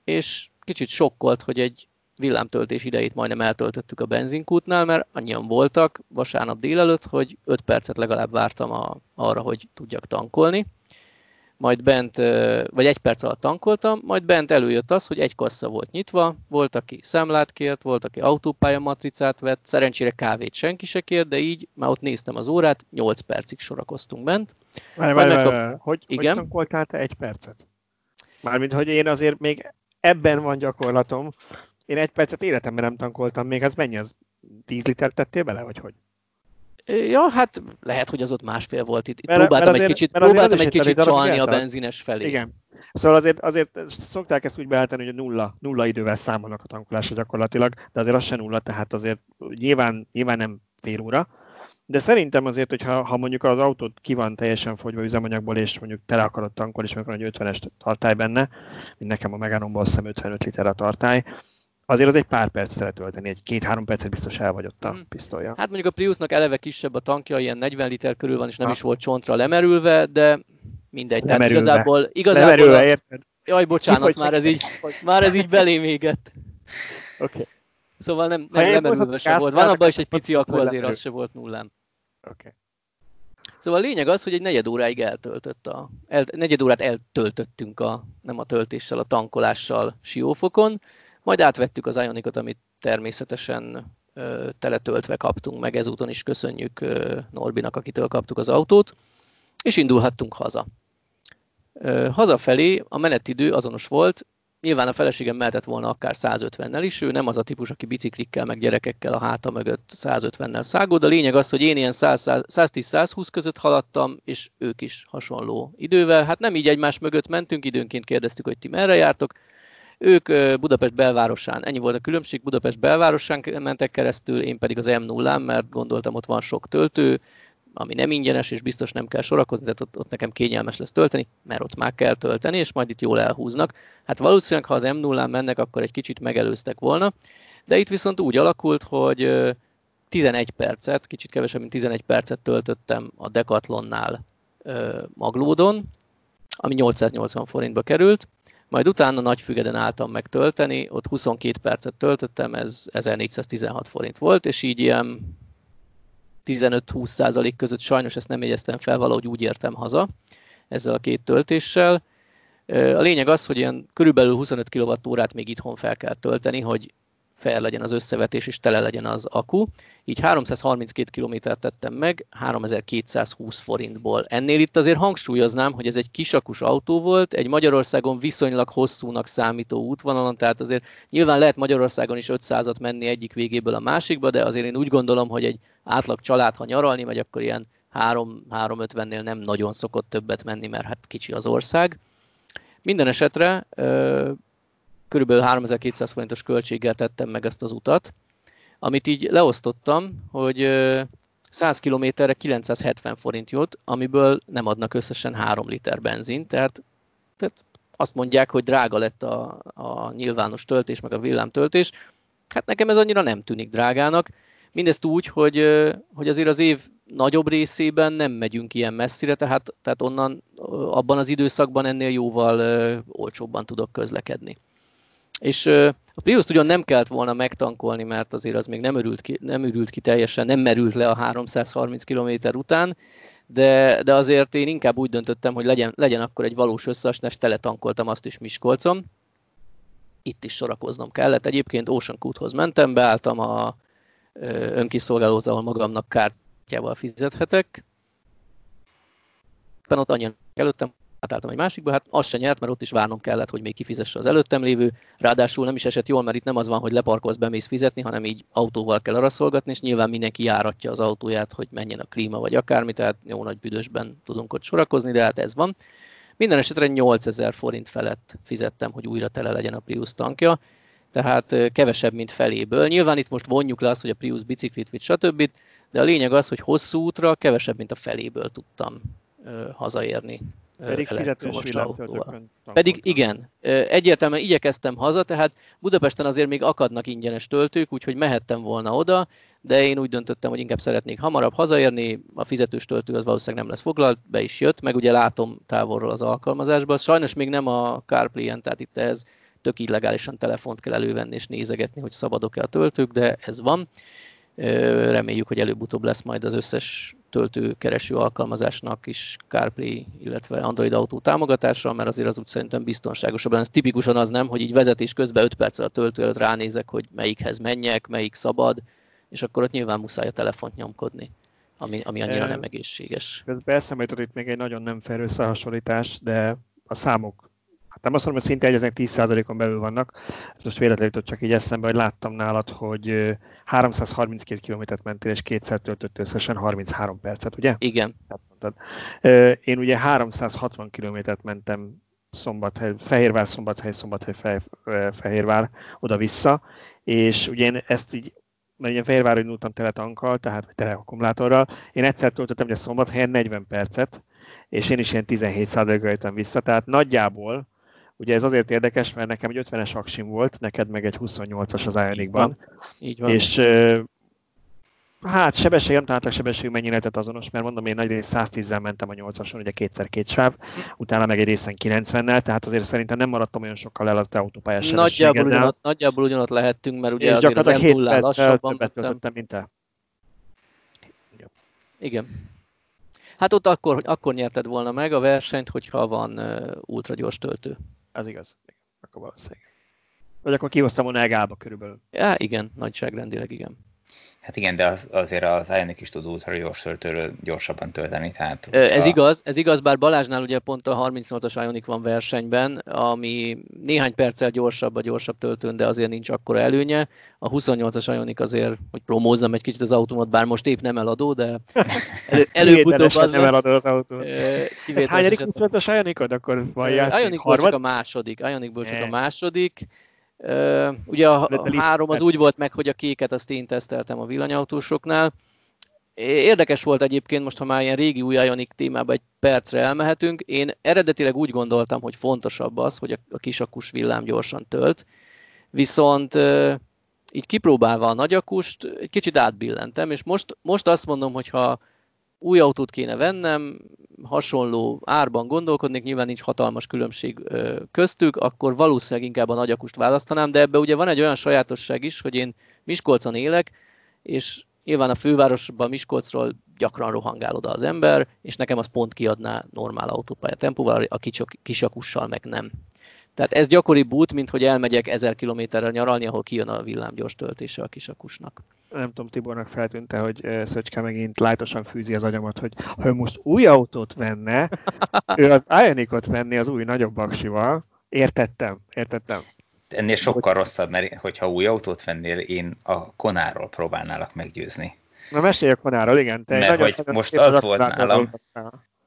Speaker 2: és kicsit sokkolt, hogy egy villámtöltés idejét majdnem eltöltöttük a benzinkútnál, mert annyian voltak vasárnap délelőtt, hogy 5 percet legalább vártam a, arra, hogy tudjak tankolni. Majd bent, vagy egy perc alatt tankoltam, majd bent előjött az, hogy egy kassa volt nyitva, volt, aki számlát kért, volt, aki autópálya matricát vett, szerencsére kávét senki se kért, de így már ott néztem az órát, 8 percig sorakoztunk bent.
Speaker 3: Várj, várj, várj, várj. Hogy, Igen? hogy tankoltál te egy percet? Mármint, hogy én azért még ebben van gyakorlatom, én egy percet életemben nem tankoltam még, az mennyi az? 10 liter tettél bele, vagy hogy?
Speaker 2: Ja, hát lehet, hogy az ott másfél volt itt. Mert, próbáltam mert azért, egy kicsit, próbáltam egy kicsit csalni a benzines felé.
Speaker 3: Igen. Szóval azért, azért szokták ezt úgy beállítani, hogy a nulla, nulla idővel számolnak a tankolásra gyakorlatilag, de azért az se nulla, tehát azért nyilván, nyilván nem fél óra. De szerintem azért, hogy ha, ha mondjuk az autót ki van teljesen fogyva üzemanyagból, és mondjuk tele akarod tankolni, és mondjuk egy 50-es tartály benne, mint nekem a Meganomból azt hiszem 55 liter a tartály, azért az egy pár percre letölteni, egy két-három percet biztos el vagy ott a hmm. pisztolya.
Speaker 2: Hát mondjuk a Priusnak eleve kisebb a tankja, ilyen 40 liter körül van, és nem ha. is volt csontra lemerülve, de mindegy. Tehát igazából, igazából lemerülve,
Speaker 3: a... érted?
Speaker 2: Jaj, bocsánat, már ez így, már ez így belém égett.
Speaker 3: Oké. Okay.
Speaker 2: Szóval nem, nem lemerülve se volt. Van abban is egy pici, akkor azért az se volt nullán.
Speaker 3: Okay.
Speaker 2: Szóval a lényeg az, hogy egy negyed óráig eltöltött a, el, negyed órát eltöltöttünk a, nem a töltéssel, a tankolással Siófokon, majd átvettük az Ionicot, amit természetesen ö, teletöltve kaptunk meg, ezúton is köszönjük ö, Norbinak, akitől kaptuk az autót, és indulhattunk haza. Ö, hazafelé a menetidő azonos volt, Nyilván a feleségem mehetett volna akár 150-nel is, ő nem az a típus, aki biciklikkel, meg gyerekekkel a háta mögött 150-nel szágol, de a lényeg az, hogy én ilyen 110-120 között haladtam, és ők is hasonló idővel. Hát nem így egymás mögött mentünk, időnként kérdeztük, hogy ti merre jártok. Ők Budapest belvárosán, ennyi volt a különbség, Budapest belvárosán mentek keresztül, én pedig az M0-án, mert gondoltam, ott van sok töltő, ami nem ingyenes, és biztos nem kell sorakozni, tehát ott, ott nekem kényelmes lesz tölteni, mert ott már kell tölteni, és majd itt jól elhúznak. Hát valószínűleg, ha az m 0 mennek, akkor egy kicsit megelőztek volna, de itt viszont úgy alakult, hogy 11 percet, kicsit kevesebb, mint 11 percet töltöttem a Decathlonnál Maglódon, ami 880 forintba került, Majd utána Nagyfügeden álltam meg tölteni, ott 22 percet töltöttem, ez 1416 forint volt, és így ilyen 15-20 százalék között sajnos ezt nem jegyeztem fel, valahogy úgy értem haza ezzel a két töltéssel. A lényeg az, hogy ilyen körülbelül 25 kWh-át még itthon fel kell tölteni, hogy fel legyen az összevetés és tele legyen az akku. Így 332 kilométert tettem meg, 3220 forintból. Ennél itt azért hangsúlyoznám, hogy ez egy kisakus autó volt, egy Magyarországon viszonylag hosszúnak számító útvonalon, tehát azért nyilván lehet Magyarországon is 500-at menni egyik végéből a másikba, de azért én úgy gondolom, hogy egy átlag család, ha nyaralni megy, akkor ilyen 3-350-nél nem nagyon szokott többet menni, mert hát kicsi az ország. Minden esetre körülbelül 3200 forintos költséggel tettem meg ezt az utat, amit így leosztottam, hogy 100 kilométerre 970 forint jut, amiből nem adnak összesen 3 liter benzin, tehát, tehát azt mondják, hogy drága lett a, a nyilvános töltés, meg a villámtöltés. Hát nekem ez annyira nem tűnik drágának. Mindezt úgy, hogy, hogy azért az év nagyobb részében nem megyünk ilyen messzire, tehát, tehát onnan abban az időszakban ennél jóval olcsóbban tudok közlekedni. És a Prius ugyan nem kellett volna megtankolni, mert azért az még nem örült ki, nem örült ki teljesen, nem merült le a 330 km után, de, de azért én inkább úgy döntöttem, hogy legyen, legyen akkor egy valós összeasnás, teletankoltam azt is Miskolcon. Itt is sorakoznom kellett. Egyébként Ocean Kúthoz mentem, beálltam a önkiszolgálóhoz, ahol magamnak kártyával fizethetek. Ott annyian előttem átálltam egy másikba, hát az se nyert, mert ott is várnom kellett, hogy még kifizesse az előttem lévő. Ráadásul nem is esett jól, mert itt nem az van, hogy leparkolsz, bemész fizetni, hanem így autóval kell arra szolgatni, és nyilván mindenki járatja az autóját, hogy menjen a klíma vagy akármi, tehát jó nagy büdösben tudunk ott sorakozni, de hát ez van. Minden esetre 8000 forint felett fizettem, hogy újra tele legyen a Prius tankja, tehát kevesebb, mint feléből. Nyilván itt most vonjuk le azt, hogy a Prius biciklit vitt, stb., de a lényeg az, hogy hosszú útra kevesebb, mint a feléből tudtam hazaérni
Speaker 3: pedig elektromos autóval.
Speaker 2: Pedig igen, egyértelműen igyekeztem haza, tehát Budapesten azért még akadnak ingyenes töltők, úgyhogy mehettem volna oda, de én úgy döntöttem, hogy inkább szeretnék hamarabb hazaérni, a fizetős töltő az valószínűleg nem lesz foglalt, be is jött, meg ugye látom távolról az alkalmazásban. Sajnos még nem a CarPlay-en, tehát itt ez tök illegálisan telefont kell elővenni és nézegetni, hogy szabadok-e a töltők, de ez van. Reméljük, hogy előbb-utóbb lesz majd az összes töltőkereső alkalmazásnak is CarPlay, illetve Android Auto támogatása, mert azért az úgy szerintem biztonságosabb. Ez tipikusan az nem, hogy így vezetés közben 5 perccel a töltő előtt ránézek, hogy melyikhez menjek, melyik szabad, és akkor ott nyilván muszáj a telefont nyomkodni, ami, ami annyira nem egészséges.
Speaker 3: Közben eszembe jutott itt még egy nagyon nem fair összehasonlítás, de a számok hát nem azt mondom, hogy szinte egy 10%-on belül vannak. Ez most véletlenül jutott csak így eszembe, hogy láttam nálad, hogy 332 kilométert mentél, és kétszer töltöttél összesen 33 percet, ugye?
Speaker 2: Igen.
Speaker 3: Én ugye 360 kilométert mentem Szombathely, Fehérvár, Szombathely, Szombathely, Fehérvár, oda-vissza, és ugye én ezt így mert ugye Fehérváron indultam tele tankkal, tehát tele akkumulátorral. Én egyszer töltöttem ugye Szombathelyen 40 percet, és én is ilyen 17% ra jöttem vissza, tehát nagyjából Ugye ez azért érdekes, mert nekem egy 50-es aksim volt, neked meg egy 28-as az Ionicban.
Speaker 2: Így van.
Speaker 3: És hát sebesség, nem találtak sebesség mennyi lehetett azonos, mert mondom, én nagy rész 110-zel mentem a 8-ason, ugye kétszer két sáv, utána meg egy részen 90-nel, tehát azért szerintem nem maradtam olyan sokkal el az autópályás
Speaker 2: nagyjából, ugyanott, nagyjából ugyanott lehettünk, mert ugye azért az m 0 lassabban
Speaker 3: mentem. mint te.
Speaker 2: Igen. Hát ott akkor, akkor nyerted volna meg a versenyt, hogyha van uh, ultragyors töltő.
Speaker 3: Ez igaz. Akkor valószínűleg. Vagy akkor kihoztam volna Egába körülbelül.
Speaker 2: Ja, igen, nagyságrendileg igen.
Speaker 1: Hát igen, de az, azért az Ionic is tud ultra gyors töltőről gyorsabban tölteni. Tehát
Speaker 2: ez a... igaz, ez igaz, bár Balázsnál ugye pont a 38-as Ionic van versenyben, ami néhány perccel gyorsabb a gyorsabb töltőn, de azért nincs akkora előnye. A 28-as Ionic azért, hogy promózzam egy kicsit az autómat, bár most épp nem eladó, de elő, előbb-utóbb az
Speaker 3: nem eladó az autót. Hányadik 28-as Ionicod? Akkor van
Speaker 2: Ionicból csak a második. Ionicból csak a második. Ugye a, három az úgy volt meg, hogy a kéket azt én teszteltem a villanyautósoknál. Érdekes volt egyébként, most ha már ilyen régi új Ionic témába egy percre elmehetünk, én eredetileg úgy gondoltam, hogy fontosabb az, hogy a, kisakus villám gyorsan tölt, viszont így kipróbálva a nagyakust, egy kicsit átbillentem, és most, most azt mondom, hogy ha új autót kéne vennem, hasonló árban gondolkodnék, nyilván nincs hatalmas különbség köztük, akkor valószínűleg inkább a nagyakust választanám, de ebbe ugye van egy olyan sajátosság is, hogy én Miskolcon élek, és nyilván a fővárosban Miskolcról gyakran rohangál oda az ember, és nekem az pont kiadná normál autópálya tempóval, a kisakussal meg nem. Tehát ez gyakoribb út, mint hogy elmegyek ezer kilométerrel nyaralni, ahol kijön a villámgyors töltése a kisakusnak.
Speaker 3: Nem tudom, Tibornak feltűnte, hogy Szöcske megint lájtosan fűzi az agyamat, hogy ha ő most új autót venne, ő az Ionicot venni az új nagyobb aksival. Értettem, értettem.
Speaker 1: Ennél sokkal rosszabb, mert hogyha új autót vennél, én a Konáról próbálnálak meggyőzni.
Speaker 3: Na mesélj a Konáról, igen.
Speaker 1: Te mert hogy most az volt nálam,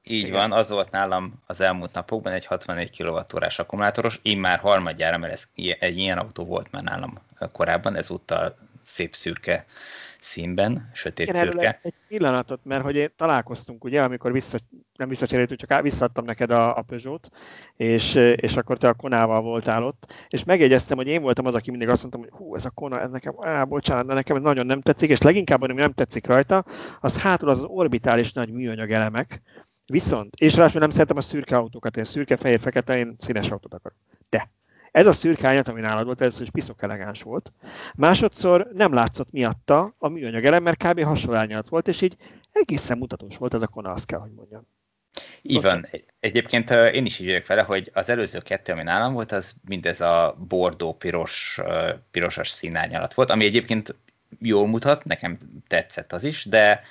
Speaker 1: így Igen. van, az volt nálam az elmúlt napokban egy 64 kWh akkumulátoros, én már harmadjára, mert ez, egy ilyen autó volt már nálam korábban, ezúttal szép szürke színben, sötét Igen, szürke.
Speaker 3: Egy pillanatot, mert hogy én találkoztunk, ugye, amikor vissza, nem visszacseréltünk, csak visszaadtam neked a, a Peugeot, és, és akkor te a Konával voltál ott, és megjegyeztem, hogy én voltam az, aki mindig azt mondtam, hogy hú, ez a Kona, ez nekem, á, bocsánat, de nekem ez nagyon nem tetszik, és leginkább, ami nem tetszik rajta, az hátul az orbitális nagy műanyag elemek, Viszont, és ráadásul nem szeretem a szürke autókat, én szürke, fehér, fekete, én színes autót akarok. De ez a szürke ányat, ami nálad volt, ez is piszok elegáns volt. Másodszor nem látszott miatta a műanyag elem, mert kb. hasonló volt, és így egészen mutatós volt ez a Kona, azt kell, hogy mondjam.
Speaker 1: Így van. Egyébként én is így vagyok vele, hogy az előző kettő, ami nálam volt, az mindez a bordó piros, pirosas színárnyalat volt, ami egyébként jól mutat, nekem tetszett az is, de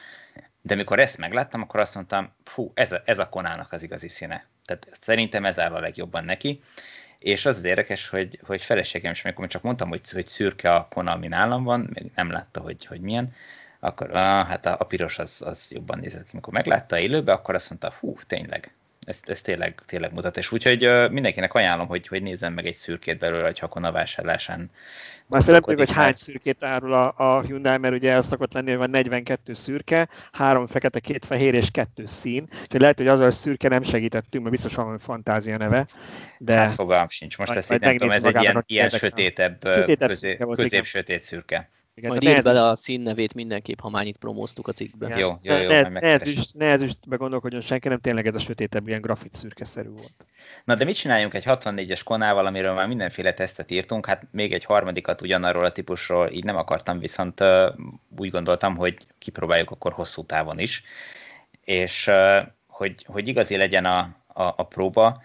Speaker 1: de mikor ezt megláttam, akkor azt mondtam, fú, ez a, ez a konának az igazi színe. Tehát szerintem ez áll a legjobban neki. És az az érdekes, hogy, hogy feleségem is, amikor csak mondtam, hogy, hogy szürke a kona, ami nálam van, még nem látta, hogy, hogy milyen, akkor ah, hát a, a piros az, az jobban nézett. Amikor meglátta élőbe, akkor azt mondta, hú, tényleg, ez, ez tényleg, tényleg mutat. És úgyhogy uh, mindenkinek ajánlom, hogy, hogy nézzen meg egy szürkét belőle, hogy hakon a vásárlásán.
Speaker 3: Már tudjuk, hogy hány szürkét árul a, a Hyundai, mert ugye el szokott lenni, hogy van 42 szürke, három fekete, két fehér és kettő szín. Úgyhogy lehet, hogy az a szürke nem segítettünk, mert biztos van fantázia neve.
Speaker 1: De... Hát fogalmam sincs. Most ezt így nem tudom, ez egy ilyen, ilyen sötétebb, közé, közép sötét szürke.
Speaker 2: Igen, Majd írd bele a színnevét mindenképp, ha már itt promóztuk a cikkbe.
Speaker 1: Jó, jó, jó.
Speaker 3: Ne, ne, ez is, ne ez is begondolkodjon senki, nem tényleg ez a sötétebb, ilyen grafit szürkeszerű volt.
Speaker 1: Na de mit csináljunk egy 64-es konával, amiről már mindenféle tesztet írtunk, hát még egy harmadikat ugyanarról a típusról így nem akartam, viszont uh, úgy gondoltam, hogy kipróbáljuk akkor hosszú távon is, és uh, hogy, hogy igazi legyen a, a, a próba,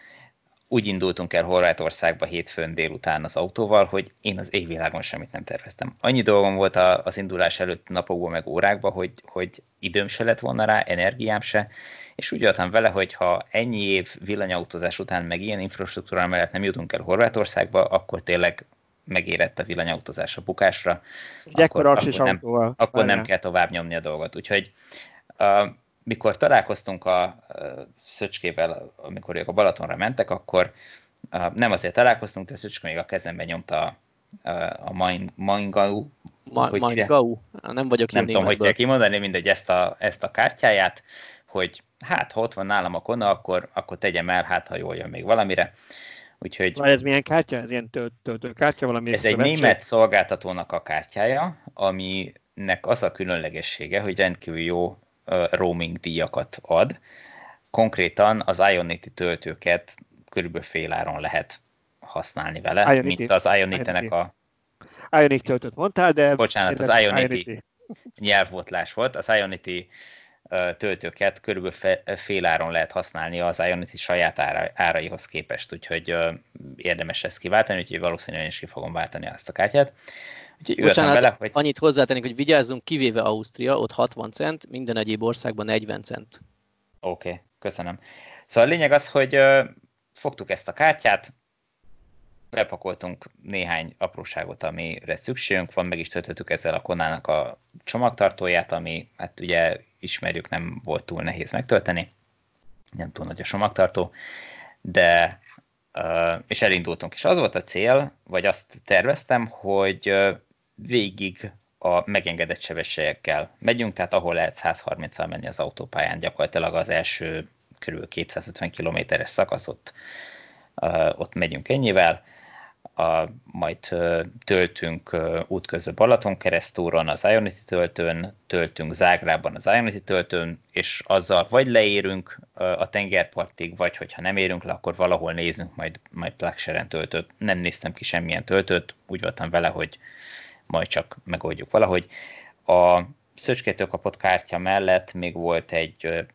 Speaker 1: úgy indultunk el Horvátországba hétfőn délután az autóval, hogy én az égvilágon semmit nem terveztem. Annyi dolgom volt az indulás előtt napokban meg órákban, hogy, hogy időm se lett volna rá, energiám se, és úgy voltam vele, hogy ha ennyi év villanyautózás után meg ilyen infrastruktúra mellett nem jutunk el Horvátországba, akkor tényleg megérett a villanyautózás a bukásra.
Speaker 3: akkor, akkor,
Speaker 1: nem, akkor nem kell tovább nyomni a dolgot. Úgyhogy uh, mikor találkoztunk a Szöcskével, amikor ők a Balatonra mentek, akkor nem azért találkoztunk, de Szöcske még a kezemben nyomta a Mangau.
Speaker 2: Mangau? Nem vagyok
Speaker 1: Nem tudom, hogy kell kimondani, mindegy ezt a, ezt a kártyáját, hogy hát, ha ott van nálam a kona, akkor, akkor tegyem el, hát, ha jól jön még valamire. Úgyhogy...
Speaker 3: Vagy ez milyen kártya? Ez ilyen töltőkártya? Valami
Speaker 1: ez egy német szolgáltatónak a kártyája, aminek az a különlegessége, hogy rendkívül jó roaming díjakat ad. Konkrétan az Ionity töltőket körülbelül fél áron lehet használni vele, Ionity. mint az Ionity-nek a...
Speaker 3: Ionity töltőt mondtál, de...
Speaker 1: Bocsánat, az Ionity, Ionity. nyelvvotlás volt. Az Ionity töltőket körülbelül fél áron lehet használni az Ionity saját ára, áraihoz képest, úgyhogy érdemes ezt kiváltani, úgyhogy valószínűleg is ki fogom váltani azt a kártyát.
Speaker 2: Úgyhogy Bocsánat, vele, hogy... annyit hozzátennék, hogy vigyázzunk, kivéve Ausztria, ott 60 cent, minden egyéb országban 40 cent.
Speaker 1: Oké, okay, köszönöm. Szóval a lényeg az, hogy uh, fogtuk ezt a kártyát, bepakoltunk néhány apróságot, amire szükségünk van, meg is töltöttük ezzel a konának a csomagtartóját, ami hát ugye ismerjük, nem volt túl nehéz megtölteni, nem túl nagy a csomagtartó, de és elindultunk. És az volt a cél, vagy azt terveztem, hogy végig a megengedett sebességekkel megyünk, tehát ahol lehet 130-al menni az autópályán, gyakorlatilag az első kb. 250 kilométeres szakaszot ott megyünk ennyivel. a, majd töltünk útközben Balaton keresztúron, az Ionity töltőn, töltünk Zágrában az Ionity töltőn, és azzal vagy leérünk a tengerpartig, vagy hogyha nem érünk le, akkor valahol nézünk majd, majd Plakseren töltőt. Nem néztem ki semmilyen töltőt, úgy voltam vele, hogy majd csak megoldjuk valahogy. A Szöcsketől kapott kártya mellett még volt egy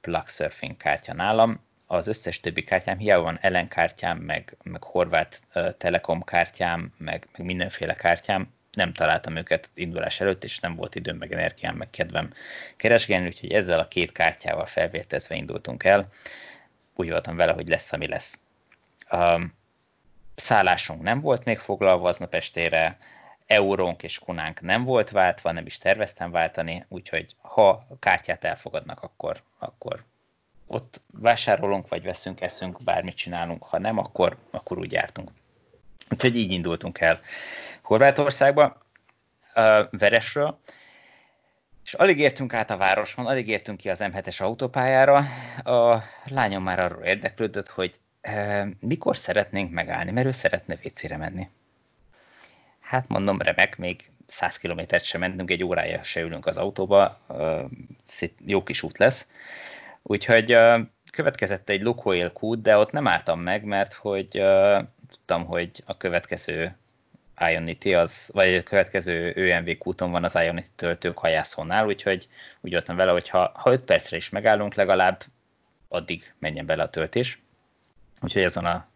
Speaker 1: Plug Surfing kártya nálam, az összes többi kártyám, hiába van Ellen kártyám, meg, meg Horvát Telekom kártyám, meg, meg mindenféle kártyám, nem találtam őket indulás előtt, és nem volt időm, meg energiám, meg kedvem keresgélni, úgyhogy ezzel a két kártyával felvértezve indultunk el. Úgy voltam vele, hogy lesz, ami lesz. Um, szállásunk nem volt még foglalva aznap estére, eurónk és kunánk nem volt váltva, nem is terveztem váltani, úgyhogy ha kártyát elfogadnak, akkor, akkor ott vásárolunk, vagy veszünk, eszünk, bármit csinálunk, ha nem, akkor, akkor úgy jártunk. Úgyhogy így indultunk el Horvátországba, Veresről, és alig értünk át a városon, alig értünk ki az M7-es autópályára, a lányom már arról érdeklődött, hogy mikor szeretnénk megállni, mert ő szeretne vécére menni. Hát mondom, remek, még 100 kilométert sem mentünk, egy órája se ülünk az autóba, jó kis út lesz. Úgyhogy következett egy Lukoil kút, de ott nem álltam meg, mert hogy tudtam, hogy a következő Ionity, az, vagy a következő ÖMV kúton van az Ionity töltők hajászónál, úgyhogy úgy voltam vele, hogy ha, ha 5 percre is megállunk, legalább addig menjen bele a töltés. Úgyhogy azon a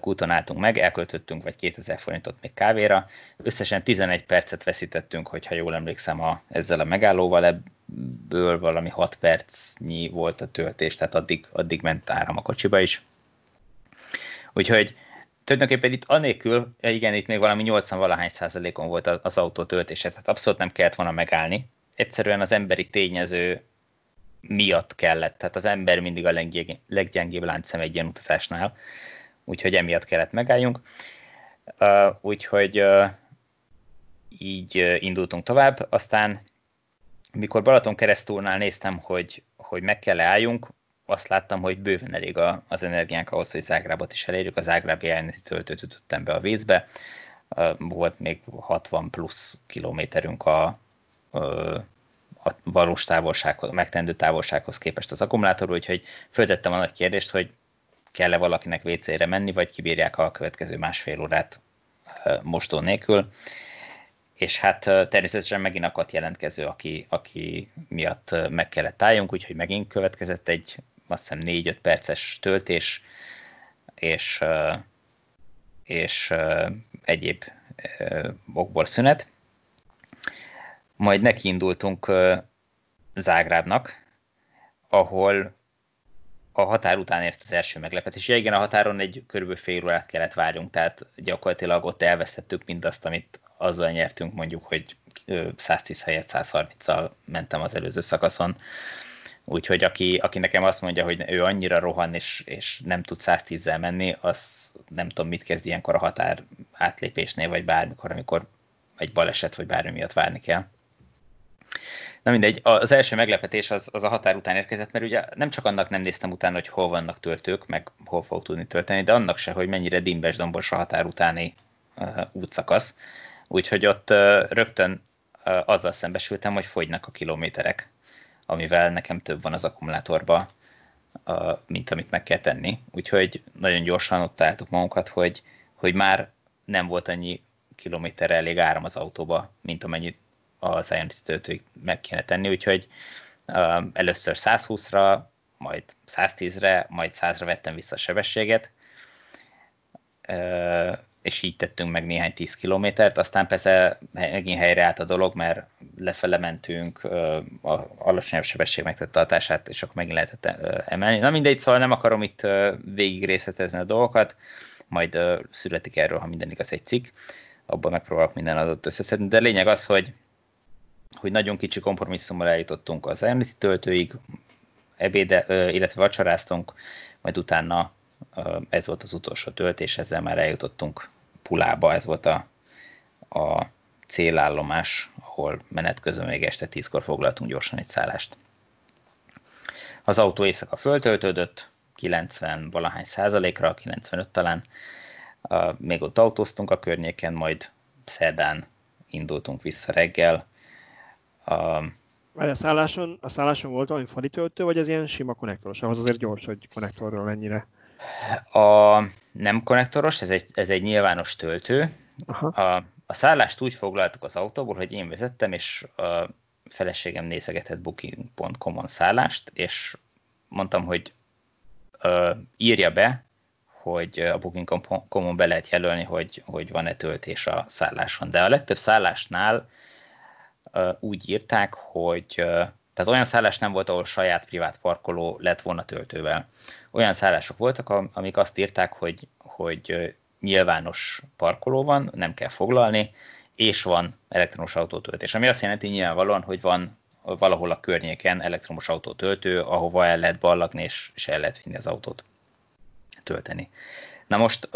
Speaker 1: kúton álltunk meg, elköltöttünk vagy 2000 forintot még kávéra. Összesen 11 percet veszítettünk, hogyha jól emlékszem a, ezzel a megállóval, ebből valami 6 percnyi volt a töltés, tehát addig, addig ment áram a kocsiba is. Úgyhogy tulajdonképpen itt anélkül, igen, itt még valami 80 valahány százalékon volt az autó töltése, tehát abszolút nem kellett volna megállni. Egyszerűen az emberi tényező miatt kellett, tehát az ember mindig a leggyengébb láncszem egy ilyen utazásnál, úgyhogy emiatt kellett megálljunk. Uh, úgyhogy uh, így uh, indultunk tovább, aztán mikor Balaton keresztúlnál néztem, hogy, hogy meg kell álljunk, azt láttam, hogy bőven elég a, az energiánk ahhoz, hogy Zágrábot is elérjük. A Zágrábi elnöki töltőt ütöttem be a vízbe. Volt még 60 plusz kilométerünk a, a valós távolsághoz, megtendő távolsághoz képest az akkumulátorról, úgyhogy föltettem a nagy kérdést, hogy kell-e valakinek WC-re menni, vagy kibírják a következő másfél órát mostó nélkül. És hát természetesen megint akadt jelentkező, aki, aki miatt meg kellett álljunk, úgyhogy megint következett egy azt hiszem 4-5 perces töltés, és, és egyéb okból szünet. Majd nekiindultunk Zágrábnak, ahol a határ után ért az első meglepetés. Ja, igen, a határon egy körülbelül fél órát kellett várjunk, tehát gyakorlatilag ott elvesztettük mindazt, amit azzal nyertünk, mondjuk, hogy 110 helyett 130-al mentem az előző szakaszon. Úgyhogy aki, aki nekem azt mondja, hogy ő annyira rohan, és, és nem tud 110-zel menni, az nem tudom, mit kezd ilyenkor a határ átlépésnél, vagy bármikor, amikor egy baleset, vagy bármi miatt várni kell. Na mindegy, az első meglepetés az, az a határ után érkezett, mert ugye nem csak annak nem néztem utána, hogy hol vannak töltők, meg hol fog tudni tölteni, de annak se, hogy mennyire dimbes dombos a határ utáni uh, útszakasz. Úgyhogy ott uh, rögtön uh, azzal szembesültem, hogy fogynak a kilométerek, amivel nekem több van az akkumulátorba, uh, mint amit meg kell tenni. Úgyhogy nagyon gyorsan ott találtuk magunkat, hogy, hogy már nem volt annyi kilométerre elég áram az autóba, mint amennyit az Ionity töltőig meg kéne tenni, úgyhogy először 120-ra, majd 110-re, majd 100-ra vettem vissza a sebességet, és így tettünk meg néhány 10 kilométert, aztán persze megint helyreállt a dolog, mert lefele mentünk, a alacsonyabb sebesség megtartását, és akkor megint lehetett emelni. Na mindegy, szóval nem akarom itt végig részletezni a dolgokat, majd születik erről, ha minden igaz, egy cikk, abban megpróbálok minden adott összeszedni, de lényeg az, hogy hogy nagyon kicsi kompromisszummal eljutottunk az Ionity töltőig, ebéde, illetve vacsoráztunk, majd utána ez volt az utolsó töltés, ezzel már eljutottunk Pulába, ez volt a, a célállomás, ahol menet közben még este tízkor foglaltunk gyorsan egy szállást. Az autó éjszaka föltöltődött, 90 valahány százalékra, 95 talán, még ott autóztunk a környéken, majd szerdán indultunk vissza reggel.
Speaker 3: Várj, a szálláson, a szálláson volt valami töltő, vagy ez ilyen sima konnektoros? Ahhoz azért gyors, hogy konnektorról ennyire.
Speaker 1: A nem konnektoros, ez egy, ez egy nyilvános töltő. Aha. A, a szállást úgy foglaltuk az autóból, hogy én vezettem, és a feleségem nézegetett booking.com-on szállást, és mondtam, hogy uh, írja be, hogy a booking.com-on be lehet jelölni, hogy, hogy van-e töltés a szálláson. De a legtöbb szállásnál úgy írták, hogy tehát olyan szállás nem volt, ahol saját privát parkoló lett volna töltővel. Olyan szállások voltak, amik azt írták, hogy, hogy nyilvános parkoló van, nem kell foglalni, és van elektromos autótöltés. Ami azt jelenti nyilvánvalóan, hogy van valahol a környéken elektromos autótöltő, ahova el lehet ballagni, és, és el lehet vinni az autót tölteni. Na most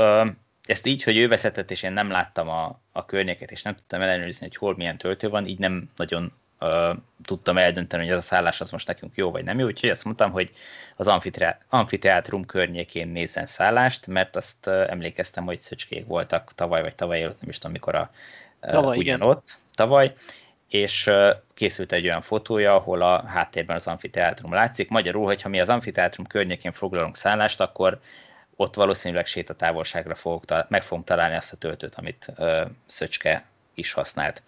Speaker 1: ezt így, hogy ő vezetett, és én nem láttam a, a környéket, és nem tudtam ellenőrizni, hogy hol milyen töltő van, így nem nagyon uh, tudtam eldönteni, hogy ez a szállás az most nekünk jó vagy nem jó, úgyhogy azt mondtam, hogy az amfiteátrum környékén nézzen szállást, mert azt uh, emlékeztem, hogy szöcskék voltak tavaly vagy tavaly előtt, nem is tudom mikor a uh, tavaly, ugyanott, igen. tavaly, és uh, készült egy olyan fotója, ahol a háttérben az amfiteátrum látszik. Magyarul, hogyha mi az amfiteátrum környékén foglalunk szállást, akkor ott valószínűleg sétatávolságra fogok, meg fogom találni azt a töltőt, amit uh, Szöcske is használt.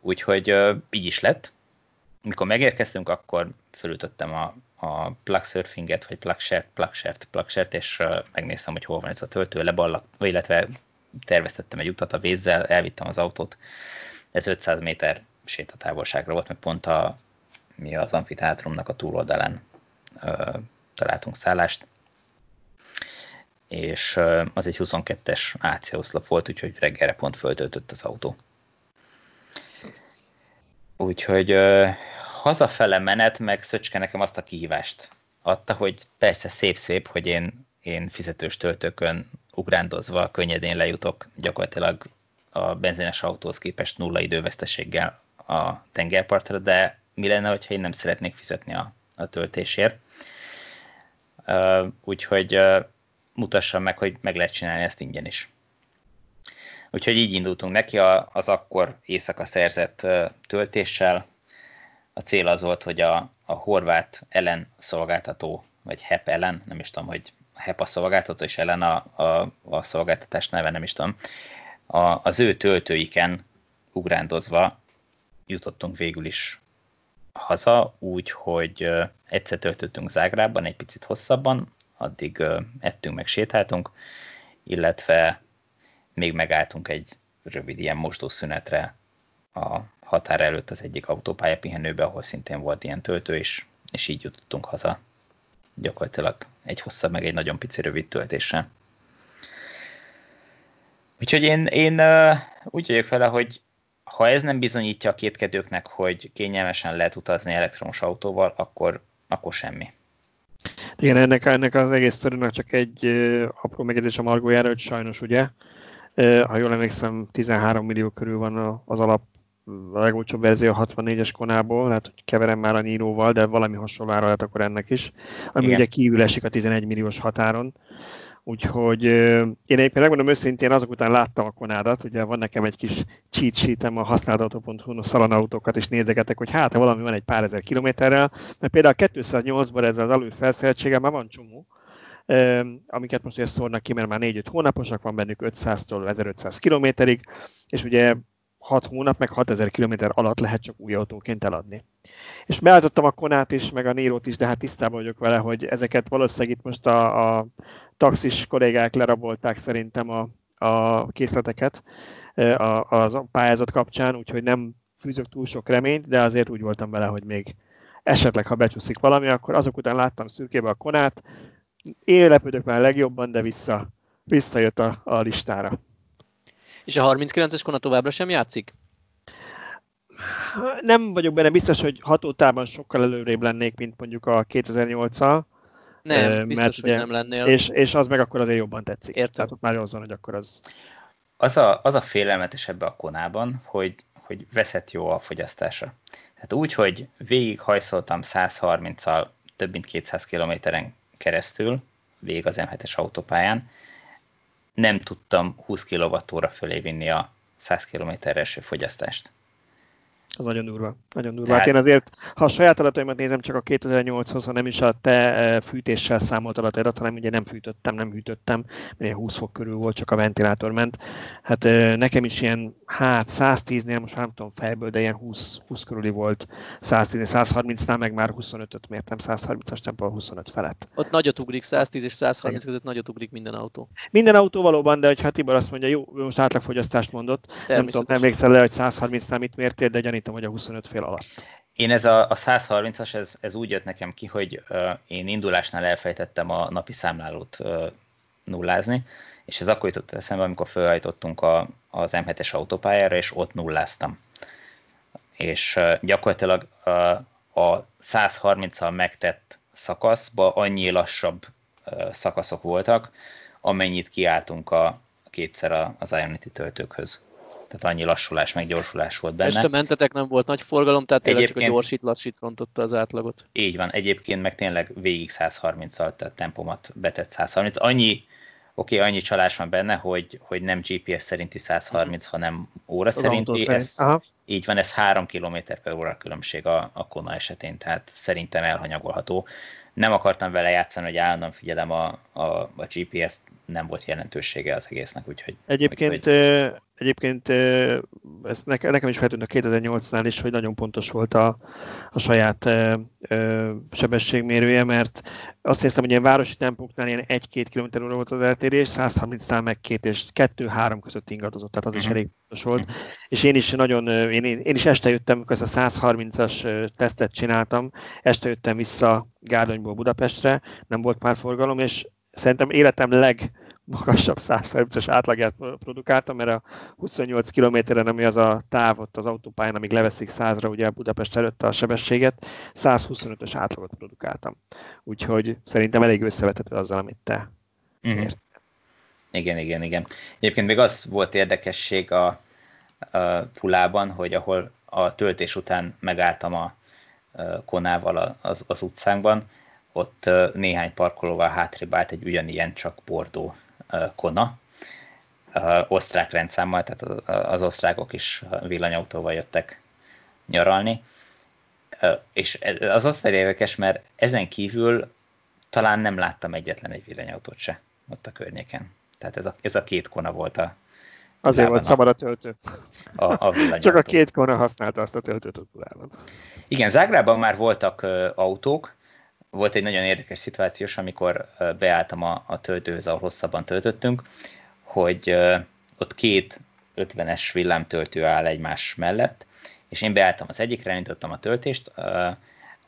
Speaker 1: Úgyhogy uh, így is lett. Mikor megérkeztünk, akkor fölütöttem a, a plug surfinget, vagy plug share plug share plug share és uh, megnéztem, hogy hol van ez a töltő, leballak, illetve terveztettem egy utat a vízzel, elvittem az autót. Ez 500 méter sétatávolságra volt, meg pont a, mi az amfiteátrumnak a túloldalán uh, találtunk szállást és az egy 22-es AC oszlop volt, úgyhogy reggelre pont föltöltött az autó. Úgyhogy hazafele menet, meg Szöcske nekem azt a kihívást adta, hogy persze szép-szép, hogy én, én fizetős töltőkön ugrándozva könnyedén lejutok gyakorlatilag a benzines autóhoz képest nulla időveszteséggel a tengerpartra, de mi lenne, hogyha én nem szeretnék fizetni a, a töltésért. Úgyhogy mutassam meg, hogy meg lehet csinálni ezt ingyen is. Úgyhogy így indultunk neki az akkor éjszaka szerzett töltéssel. A cél az volt, hogy a, a horvát ellen szolgáltató, vagy HEP ellen, nem is tudom, hogy HEP a szolgáltató, és ellen a, a, a szolgáltatás neve, nem is tudom, a, az ő töltőiken ugrándozva jutottunk végül is haza, úgy, hogy egyszer töltöttünk Zágrában, egy picit hosszabban, addig ettünk, meg sétáltunk, illetve még megálltunk egy rövid ilyen mosdószünetre a határ előtt az egyik autópálya pihenőbe, ahol szintén volt ilyen töltő, és, és így jutottunk haza gyakorlatilag egy hosszabb, meg egy nagyon pici rövid töltésre. Úgyhogy én, én úgy vagyok vele, hogy ha ez nem bizonyítja a kétkedőknek, hogy kényelmesen lehet utazni elektromos autóval, akkor, akkor semmi.
Speaker 3: Igen, ennek, ennek az egész sztorinak csak egy apró megjegyzés a margójára, hogy sajnos ugye, ha jól emlékszem, 13 millió körül van az alap a legolcsóbb verzió a 64-es konából, lehet, hogy keverem már a Niro-val, de valami hasonló ára lehet akkor ennek is, ami Igen. ugye kívül esik a 11 milliós határon. Úgyhogy én egyébként megmondom őszintén, azok után láttam a konádat, ugye van nekem egy kis cheat sheetem a használtautó.hu-n szalonautókat, és nézegetek, hogy hát, valami van egy pár ezer kilométerrel, mert például a 208-ban ez az alul felszereltsége már van csomó, amiket most ugye szórnak ki, mert már 4-5 hónaposak, van bennük 500-tól 1500 kilométerig, és ugye 6 hónap, meg 6000 km alatt lehet csak új autóként eladni. És beállítottam a Konát is, meg a Nírót is, de hát tisztában vagyok vele, hogy ezeket valószínűleg itt most a, a taxis kollégák lerabolták szerintem a, a készleteket a, a pályázat kapcsán, úgyhogy nem fűzök túl sok reményt, de azért úgy voltam vele, hogy még esetleg, ha becsúszik valami, akkor azok után láttam szürkébe a konát, én lepődök már legjobban, de vissza, visszajött a, a listára.
Speaker 2: És a 39-es kona továbbra sem játszik?
Speaker 3: Nem vagyok benne biztos, hogy hatótában sokkal előrébb lennék, mint mondjuk a 2008-al,
Speaker 2: nem, mert biztos, ugye, hogy nem lennél.
Speaker 3: És, és az meg akkor azért jobban tetszik. Értem. Tehát ott már az van, hogy akkor az...
Speaker 1: Az a, az a félelmetes ebbe a konában, hogy, hogy veszett jó a fogyasztása. Tehát úgy, hogy végig hajszoltam 130-al több mint 200 kilométeren keresztül, végig az M7-es autópályán, nem tudtam 20 kWh fölé vinni a 100 km-es fogyasztást.
Speaker 3: Az nagyon durva. Nagyon durva. Hát én azért, ha a saját adataimat nézem, csak a 2008-hoz, ha nem is a te e, fűtéssel számolt adataidat, hanem ugye nem fűtöttem, nem hűtöttem, mert 20 fok körül volt, csak a ventilátor ment. Hát e, nekem is ilyen, hát 110-nél, most nem tudom fejből, de ilyen 20, 20 körüli volt. 110-130-nál meg már 25-öt mértem, 130-as tempó 25 felett.
Speaker 2: Ott nagyot ugrik, 110 és 130 között nagyot ugrik minden autó.
Speaker 3: Minden autó valóban, de hogyha Tibor azt mondja, jó, most átlagfogyasztást mondott, nem tudom, nem emlékszel le, hogy 130-nál mit mértél, de gyanítom, hogy a 25 fél alatt.
Speaker 1: Én ez a, a 130-as, ez, ez úgy jött nekem ki, hogy uh, én indulásnál elfejtettem a napi számlálót uh, nullázni, és ez akkor jutott eszembe, amikor felhajtottunk a, az M7-es autópályára, és ott nulláztam. És uh, gyakorlatilag uh, a 130-al megtett szakaszba annyi lassabb uh, szakaszok voltak, amennyit kiálltunk a, kétszer az Ionity töltőkhöz tehát annyi lassulás, meg gyorsulás volt benne.
Speaker 2: Este mentetek, nem volt nagy forgalom, tehát tényleg csak a gyorsít, lassít rontotta az átlagot.
Speaker 1: Így van, egyébként meg tényleg végig 130-al, tehát tempomat betett 130. Annyi, oké, okay, annyi csalás van benne, hogy, hogy nem GPS szerinti 130, hanem óra az szerinti. Ez, így van, ez 3 km per óra különbség a, a Kona esetén, tehát szerintem elhanyagolható. Nem akartam vele játszani, hogy állandóan figyelem a, a, a GPS-t, nem volt jelentősége az egésznek, úgyhogy...
Speaker 3: Egyébként hogy... Egyébként ez nekem is feltűnt a 2008-nál is, hogy nagyon pontos volt a, a saját sebességmérője, mert azt hiszem, hogy ilyen városi tempóknál ilyen 1-2 km óra volt az eltérés, 130-nál meg 2 és 2-3 között ingadozott, tehát az is mhm. elég pontos volt. Uh-huh. És én is nagyon, én, én is este jöttem, amikor ezt a 130-as tesztet csináltam, este jöttem vissza Gárdonyból Budapestre, nem volt már forgalom, és szerintem életem leg magasabb 130-as átlagját produkáltam, mert a 28 kilométeren, ami az a táv ott az autópályán, amíg leveszik 100-ra ugye Budapest előtt a sebességet, 125-ös átlagot produkáltam. Úgyhogy szerintem elég összevethető azzal, amit te uh-huh.
Speaker 1: Igen, igen, igen. Egyébként még az volt érdekesség a, a Pulában, hogy ahol a töltés után megálltam a, a konával az, az utcánkban, ott néhány parkolóval hátrébb állt egy ugyanilyen, csak bordó Kona, osztrák rendszámmal, tehát az osztrákok is villanyautóval jöttek nyaralni. És az azt érdekes, mert ezen kívül talán nem láttam egyetlen egy villanyautót se ott a környéken. Tehát ez a, ez a két kona volt a,
Speaker 3: Azért volt szabad a töltő.
Speaker 1: A, a
Speaker 3: Csak a két kona használta azt a töltőt ott
Speaker 1: Igen, Zágrában már voltak autók, volt egy nagyon érdekes szituációs, amikor beálltam a, a töltőhöz, ahol hosszabban töltöttünk, hogy ott két 50-es villámtöltő áll egymás mellett, és én beálltam az egyikre, elindítottam a töltést,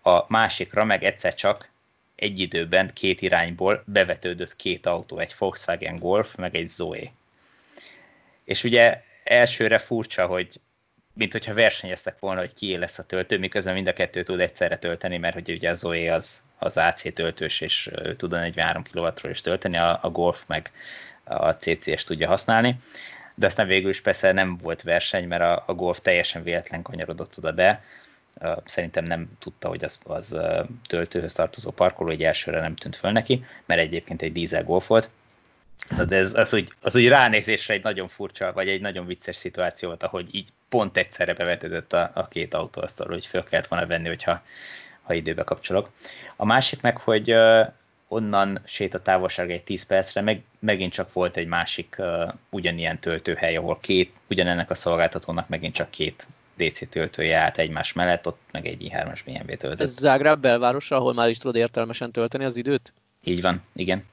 Speaker 1: a másikra meg egyszer csak egy időben két irányból bevetődött két autó, egy Volkswagen Golf, meg egy Zoe. És ugye elsőre furcsa, hogy mint hogyha versenyeztek volna, hogy kié lesz a töltő, miközben mind a kettő tud egyszerre tölteni, mert hogy ugye a Zoe az, az AC töltős, és tud a 43 kW-ról is tölteni, a, a Golf meg a CCS tudja használni. De aztán végül is persze nem volt verseny, mert a, a Golf teljesen véletlen kanyarodott oda be. Szerintem nem tudta, hogy az, az töltőhöz tartozó parkoló, egy elsőre nem tűnt föl neki, mert egyébként egy dízel Golf volt de ez, az, úgy, az úgy ránézésre egy nagyon furcsa, vagy egy nagyon vicces szituáció volt, ahogy így pont egyszerre bevetődött a, a két autó azt, hogy föl kellett volna venni, hogyha ha időbe kapcsolok. A másik meg, hogy uh, onnan sétatávolság egy 10 percre, meg, megint csak volt egy másik uh, ugyanilyen töltőhely, ahol két, ugyanennek a szolgáltatónak megint csak két DC töltője állt egymás mellett, ott meg egy i3-as BMW töltött.
Speaker 2: Ez Zágráb belvárosa, ahol már is tudod értelmesen tölteni az időt?
Speaker 1: Így van, igen.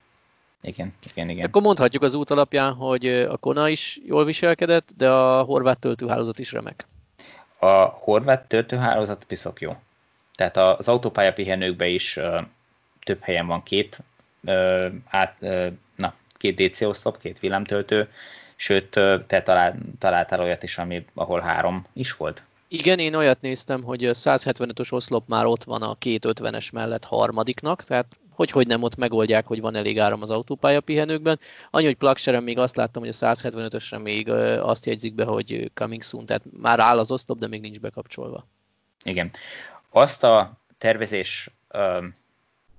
Speaker 1: Igen, igen, igen.
Speaker 2: Akkor mondhatjuk az út alapján, hogy a Kona is jól viselkedett, de a horvát töltőhálózat is remek.
Speaker 1: A horvát töltőhálózat piszok jó. Tehát az autópálya pihenőkben is uh, több helyen van két, uh, át, uh, na, két DC oszlop, két villámtöltő, sőt, te talál, találtál olyat is, ami, ahol három is volt.
Speaker 2: Igen, én olyat néztem, hogy 175-ös oszlop már ott van a két 50-es mellett harmadiknak, tehát hogy, hogy nem ott megoldják, hogy van elég áram az autópálya pihenőkben. Annyi, hogy plakseren még azt láttam, hogy a 175-ösre még azt jegyzik be, hogy coming soon, tehát már áll az oszlop, de még nincs bekapcsolva.
Speaker 1: Igen. Azt a tervezés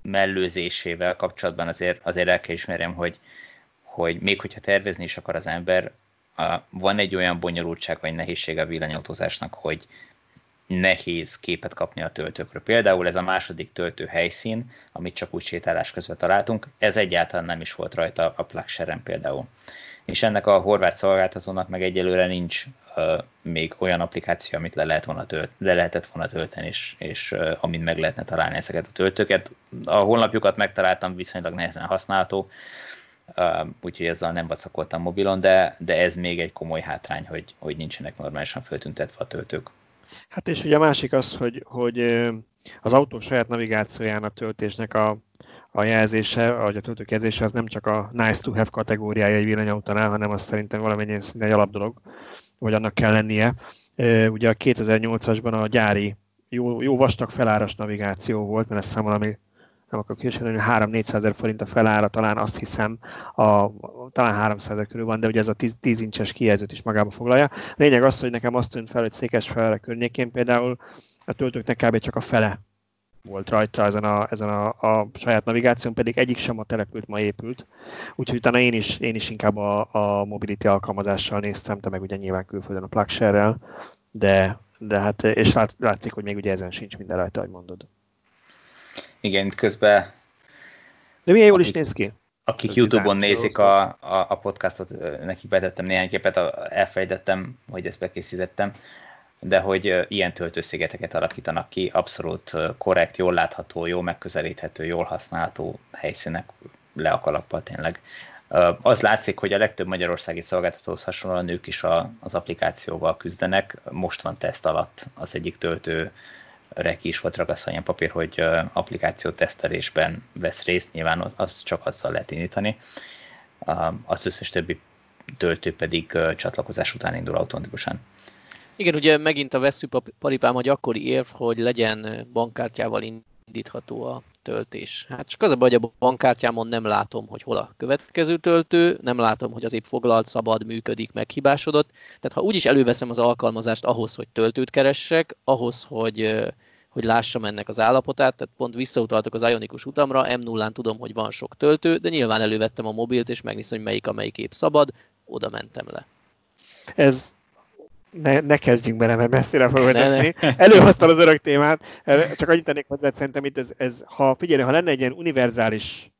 Speaker 1: mellőzésével kapcsolatban azért, azért el kell ismerjem, hogy, hogy még hogyha tervezni is akar az ember, van egy olyan bonyolultság vagy nehézség a villanyautózásnak, hogy nehéz képet kapni a töltőkről. Például ez a második töltő helyszín, amit csak úgy sétálás közben találtunk, ez egyáltalán nem is volt rajta a plugshare például. És ennek a horvát szolgáltatónak meg egyelőre nincs uh, még olyan applikáció, amit le, lehet volna tölt, le lehetett volna tölteni, és, és uh, amit meg lehetne találni ezeket a töltőket. A honlapjukat megtaláltam, viszonylag nehezen használható, úgyhogy ezzel nem vacakoltam mobilon, de, de ez még egy komoly hátrány, hogy, hogy nincsenek normálisan föltüntetve a töltők.
Speaker 3: Hát és ugye a másik az, hogy, hogy az autó saját navigációjának töltésnek a, a jelzése, vagy a töltőkezése az nem csak a nice to have kategóriája egy villanyautónál, hanem az szerintem valamennyien szinte egy alapdolog, hogy annak kell lennie. Ugye a 2008-asban a gyári jó, jó vastag feláras navigáció volt, mert ez szám valami nem akarok híresen, 3-400 ezer forint a felára, talán azt hiszem, a, talán 300 ezer körül van, de ugye ez a 10, 10 incses kijelzőt is magába foglalja. Lényeg az, hogy nekem azt tűnt fel, hogy Székesfehérre környékén például a töltőknek kb. csak a fele volt rajta ezen a, ezen a, a saját navigáción, pedig egyik sem a települt ma épült. Úgyhogy utána én is, én is inkább a, a mobility alkalmazással néztem, te meg ugye nyilván külföldön a plugshare de, de hát, és lát, látszik, hogy még ugye ezen sincs minden rajta, ahogy mondod.
Speaker 1: Igen, itt közben...
Speaker 3: De milyen jól is néz ki.
Speaker 1: Akik YouTube-on nézik a, a, a podcastot, nekik betettem néhány képet, elfejtettem, hogy ezt bekészítettem, de hogy ilyen töltőszigeteket alakítanak ki, abszolút korrekt, jól látható, jól megközelíthető, jól használható helyszínek le a kalappal tényleg. Az látszik, hogy a legtöbb magyarországi szolgáltatóhoz hasonlóan nők is a, az applikációval küzdenek. Most van teszt alatt az egyik töltő ki is volt ragasztva ilyen papír, hogy applikáció tesztelésben vesz részt, nyilván az csak azzal lehet indítani. Az összes többi töltő pedig csatlakozás után indul automatikusan.
Speaker 2: Igen, ugye megint a veszőparipám a gyakori érv, hogy legyen bankkártyával indítható a töltés. Hát csak az a baj, hogy a bankkártyámon nem látom, hogy hol a következő töltő, nem látom, hogy az épp foglalt, szabad, működik, meghibásodott. Tehát ha úgyis előveszem az alkalmazást ahhoz, hogy töltőt keressek, ahhoz, hogy hogy lássam ennek az állapotát, tehát pont visszautaltak az ionikus utamra, M0-án tudom, hogy van sok töltő, de nyilván elővettem a mobilt, és megnézem, hogy melyik amelyik épp szabad, oda mentem le.
Speaker 3: Ez ne, ne kezdjünk bele, mert messzire fog vezetni. Előhoztam az örök témát, csak annyit tennék hozzá, szerintem itt ez, ez ha figyelj, ha lenne egy ilyen univerzális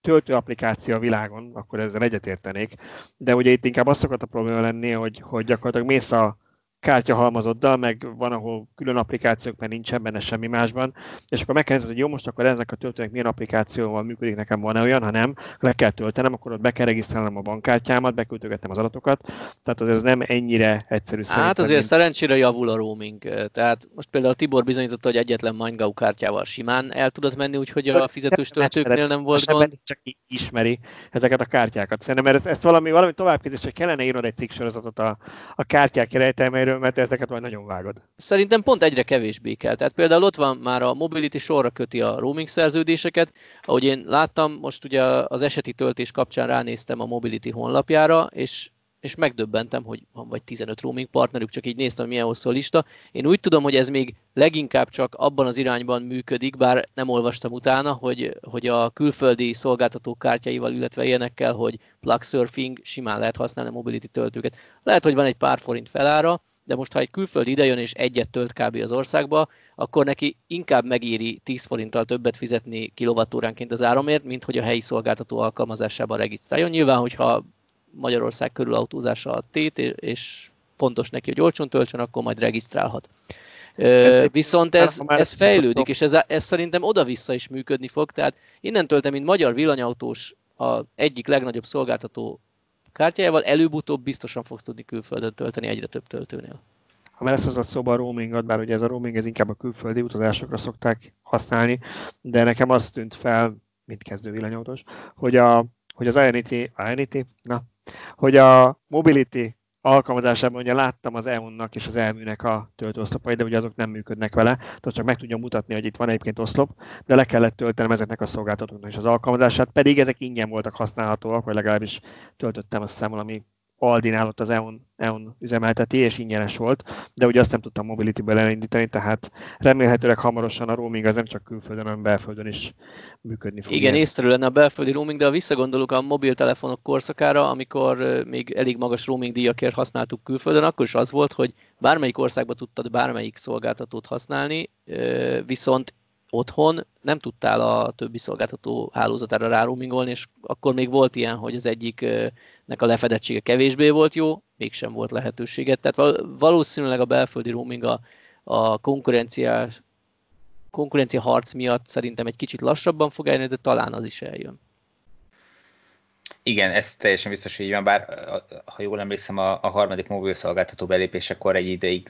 Speaker 3: töltő applikáció a világon, akkor ezzel egyetértenék. De ugye itt inkább az szokott a probléma lenni, hogy, hogy gyakorlatilag mész a kártyahalmazoddal, meg van, ahol külön applikációk, mert nincsen benne semmi másban, és akkor megkérdezed, hogy jó, most akkor ezek a töltőnek milyen applikációval működik, nekem van-e olyan, ha nem, le kell töltenem, akkor ott be kell regisztrálnom a bankkártyámat, beküldögetnem az adatokat, tehát az ez nem ennyire egyszerű
Speaker 2: Hát azért mint... szerencsére javul a roaming, tehát most például Tibor bizonyította, hogy egyetlen MindGau kártyával simán el tudott menni, úgyhogy a fizetős töltőknél nem volt gond.
Speaker 3: Csak ismeri ezeket a kártyákat. Szerintem mert ezt, ezt valami, valami továbbképzés, hogy kellene írnod egy cikksorozatot a, a kártyák rejtelmeiről, erről, mert ezeket majd nagyon vágod.
Speaker 2: Szerintem pont egyre kevésbé kell. Tehát például ott van már a Mobility sorra köti a roaming szerződéseket. Ahogy én láttam, most ugye az eseti töltés kapcsán ránéztem a Mobility honlapjára, és és megdöbbentem, hogy van vagy 15 roaming partnerük, csak így néztem, milyen hosszú a lista. Én úgy tudom, hogy ez még leginkább csak abban az irányban működik, bár nem olvastam utána, hogy, hogy a külföldi szolgáltatók kártyáival, illetve ilyenekkel, hogy plug surfing, simán lehet használni a mobility töltőket. Lehet, hogy van egy pár forint felára, de most ha egy külföldi idejön és egyet tölt kb. az országba, akkor neki inkább megéri 10 forinttal többet fizetni kilovattóránként az áramért, mint hogy a helyi szolgáltató alkalmazásában regisztráljon. Nyilván, hogyha Magyarország körül autózása a tét, és fontos neki, hogy olcsón töltsön, akkor majd regisztrálhat. Viszont ez, ez fejlődik, és ez, ez szerintem oda-vissza is működni fog, tehát innentől te, mint magyar villanyautós, a egyik legnagyobb szolgáltató kártyájával előbb-utóbb biztosan fogsz tudni külföldön tölteni egyre több töltőnél.
Speaker 3: Ha lesz hozott szóba a roamingot, bár ugye ez a roaming ez inkább a külföldi utazásokra szokták használni, de nekem az tűnt fel, mint kezdő villanyautós, hogy, a, hogy az Ionity, Ionity, na, hogy a Mobility alkalmazásában ugye láttam az EU-nak és az elműnek a töltőoszlopai, de ugye azok nem működnek vele, tehát csak meg tudja mutatni, hogy itt van egyébként oszlop, de le kellett töltenem ezeknek a szolgáltatóknak is az alkalmazását, pedig ezek ingyen voltak használhatóak, vagy legalábbis töltöttem azt hiszem valami Aldinál ott az EON, EON üzemelteti, és ingyenes volt, de ugye azt nem tudtam Mobility-ből elindítani, tehát remélhetőleg hamarosan a roaming az nem csak külföldön, hanem belföldön is működni fog.
Speaker 2: Igen, észre lenne a belföldi roaming, de ha visszagondolok a mobiltelefonok korszakára, amikor még elég magas roaming díjakért használtuk külföldön, akkor is az volt, hogy bármelyik országban tudtad bármelyik szolgáltatót használni, viszont otthon nem tudtál a többi szolgáltató hálózatára rároamingolni, és akkor még volt ilyen, hogy az egyiknek a lefedettsége kevésbé volt jó, mégsem volt lehetőséget. Tehát valószínűleg a belföldi roaming a, a konkurenciás konkurencia harc miatt szerintem egy kicsit lassabban fog eljönni, de talán az is eljön.
Speaker 1: Igen, ez teljesen biztos így van, bár ha jól emlékszem, a, a harmadik mobil szolgáltató belépésekor egy ideig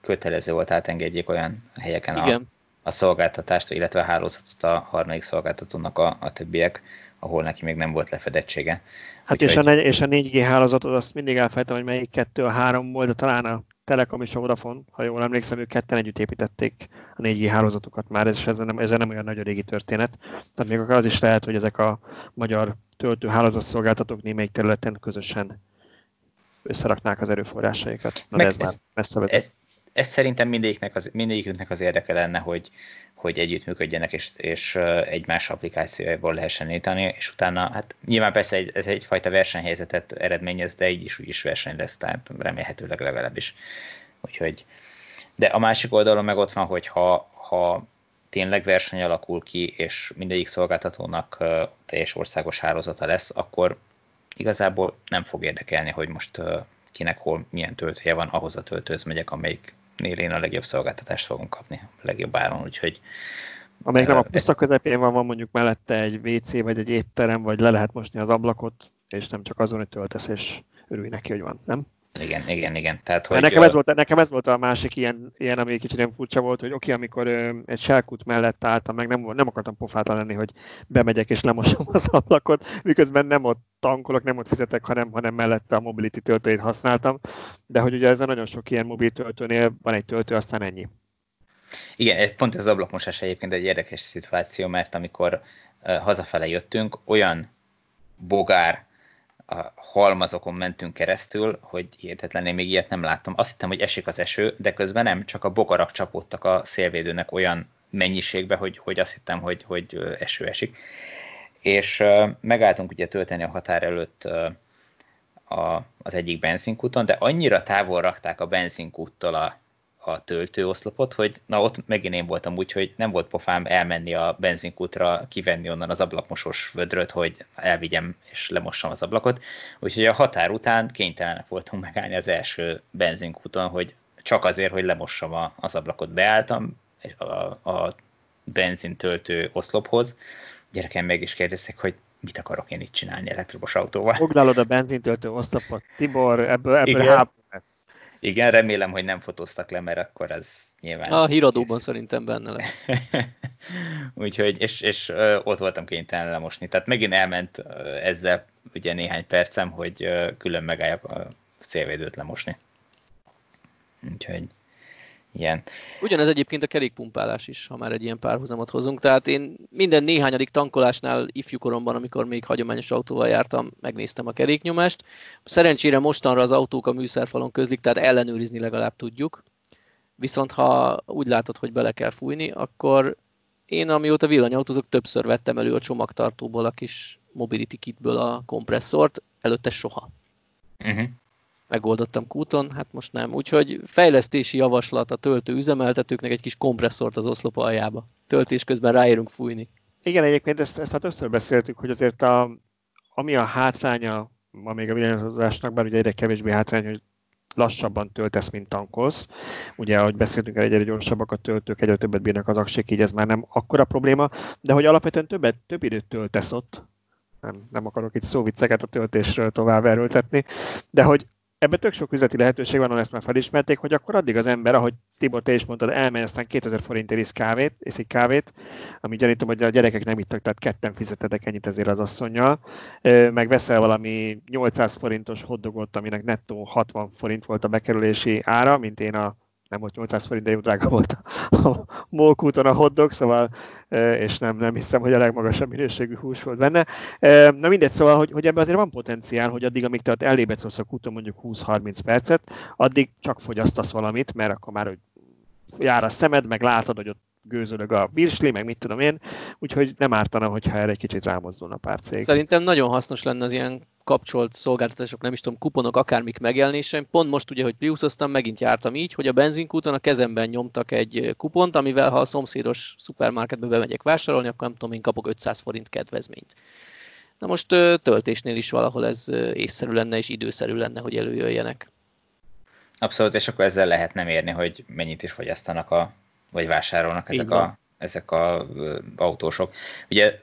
Speaker 1: kötelező volt átengedjék olyan helyeken Igen a szolgáltatást, illetve a hálózatot a harmadik szolgáltatónak a, a többiek, ahol neki még nem volt lefedettsége.
Speaker 3: Hát Úgy, és, a, és a 4G hálózatot azt mindig elfelejtem, hogy melyik kettő a három volt, de talán a Telekom és a Vodafone, ha jól emlékszem, ők ketten együtt építették a 4G hálózatokat már, ez, ez, nem, ez nem olyan nagy régi történet. Tehát még akár az is lehet, hogy ezek a magyar töltő hálózatszolgáltatók némelyik területen közösen összeraknák az erőforrásaikat. Na, Meg ez, ez már messze
Speaker 1: Ez, ez szerintem mindegyiknek az, mindegyikünknek az érdeke lenne, hogy, hogy együttműködjenek, és, és egymás applikációjából lehessen nyitani, és utána, hát nyilván persze egy, ez egyfajta versenyhelyzetet eredményez, de így is úgy is verseny lesz, tehát remélhetőleg legalábbis. Úgyhogy, de a másik oldalon meg ott van, hogy ha, ha tényleg verseny alakul ki, és mindegyik szolgáltatónak teljes országos hálózata lesz, akkor igazából nem fog érdekelni, hogy most kinek hol milyen töltője van, ahhoz a töltőhöz megyek, amelyik nél én a legjobb szolgáltatást fogom kapni, a legjobb áron, úgyhogy
Speaker 3: Amelyik nem a puszta közepén van, van mondjuk mellette egy WC, vagy egy étterem, vagy le lehet mosni az ablakot, és nem csak azon, hogy töltesz, és örülj neki, hogy van, nem?
Speaker 1: Igen, igen, igen. Tehát, hogy
Speaker 3: nekem, ez volt, nekem ez volt a másik ilyen, ilyen ami kicsit nem furcsa volt, hogy oké, amikor ö, egy selkút mellett álltam, meg nem, nem akartam pofátlan lenni, hogy bemegyek és lemosom az ablakot, miközben nem ott tankolok, nem ott fizetek, hanem, hanem mellette a mobility töltőjét használtam. De hogy ugye a nagyon sok ilyen mobil töltőnél van egy töltő, aztán ennyi.
Speaker 1: Igen, pont ez az ablakmosás egyébként egy érdekes szituáció, mert amikor hazafele jöttünk, olyan bogár, a halmazokon mentünk keresztül, hogy hihetetlenné még ilyet nem láttam. Azt hittem, hogy esik az eső, de közben nem, csak a bogarak csapódtak a szélvédőnek olyan mennyiségbe, hogy, hogy azt hittem, hogy, hogy eső esik. És megálltunk ugye tölteni a határ előtt a, az egyik benzinkúton, de annyira távol rakták a benzinkúttól a, a töltőoszlopot, hogy na ott megint én voltam úgy, hogy nem volt pofám elmenni a benzinkútra, kivenni onnan az ablakmosós vödröt, hogy elvigyem és lemossam az ablakot. Úgyhogy a határ után kénytelenek voltunk megállni az első benzinkúton, hogy csak azért, hogy lemossam a, az ablakot. Beálltam a, a benzintöltő oszlophoz, gyerekem meg is kérdeztek, hogy mit akarok én itt csinálni elektromos autóval.
Speaker 3: Foglalod a benzintöltő oszlopot, Tibor, ebből, ebből háború lesz.
Speaker 1: Igen, remélem, hogy nem fotóztak le, mert akkor az nyilván...
Speaker 2: A híradóban kész. szerintem benne lesz.
Speaker 1: Úgyhogy, és, és ott voltam kénytelen lemosni. Tehát megint elment ezzel ugye néhány percem, hogy külön megálljak a szélvédőt lemosni. Úgyhogy ilyen.
Speaker 2: Ugyanez egyébként a kerékpumpálás is, ha már egy ilyen párhuzamot hozunk. Tehát én minden néhányadik tankolásnál ifjúkoromban, amikor még hagyományos autóval jártam, megnéztem a keréknyomást. Szerencsére mostanra az autók a műszerfalon közlik, tehát ellenőrizni legalább tudjuk. Viszont ha úgy látod, hogy bele kell fújni, akkor én amióta villanyautózok, többször vettem elő a csomagtartóból a kis Mobility kitből a kompresszort, előtte soha. Uh-huh megoldottam kúton, hát most nem. Úgyhogy fejlesztési javaslat a töltő üzemeltetőknek egy kis kompresszort az oszlop aljába. Töltés közben ráérünk fújni.
Speaker 3: Igen, egyébként ezt, ezt már többször beszéltük, hogy azért a, ami a hátránya ma még a villanyozásnak, bár ugye egyre kevésbé hátrány, hogy lassabban töltesz, mint tankolsz. Ugye, ahogy beszéltünk el, egyre gyorsabbak a töltők, egyre többet bírnak az aksik, így ez már nem akkora probléma, de hogy alapvetően többet, több időt töltesz ott, nem, nem akarok itt szóvicceket a töltésről tovább erőltetni, de hogy ebben tök sok üzleti lehetőség van, ahol ezt már felismerték, hogy akkor addig az ember, ahogy Tibor, te is mondtad, elmegy, aztán 2000 forintért isz kávét, iszik kávét, ami gyanítom, hogy a gyerekek nem ittak, tehát ketten fizetetek ennyit ezért az asszonyjal, meg veszel valami 800 forintos hoddogot, aminek nettó 60 forint volt a bekerülési ára, mint én a nem volt 800 forint, de jó drága volt a, Molkúton a hotdog, szóval, és nem, nem hiszem, hogy a legmagasabb minőségű hús volt benne. Na mindegy, szóval, hogy, hogy ebben azért van potenciál, hogy addig, amíg te elébe a kúton mondjuk 20-30 percet, addig csak fogyasztasz valamit, mert akkor már hogy jár a szemed, meg látod, hogy ott gőzölög a virsli, meg mit tudom én, úgyhogy nem ártana, hogyha erre egy kicsit rámozdulna pár cég.
Speaker 2: Szerintem nagyon hasznos lenne az ilyen kapcsolt szolgáltatások, nem is tudom, kuponok, akármik megjelenése. Pont most ugye, hogy Priuszoztam, megint jártam így, hogy a benzinkúton a kezemben nyomtak egy kupont, amivel ha a szomszédos szupermarketbe bemegyek vásárolni, akkor nem tudom, én kapok 500 forint kedvezményt. Na most töltésnél is valahol ez észszerű lenne és időszerű lenne, hogy előjöjjenek.
Speaker 1: Abszolút, és akkor ezzel lehet nem érni, hogy mennyit is fogyasztanak a vagy vásárolnak ezek a, ezek a autósok. Ugye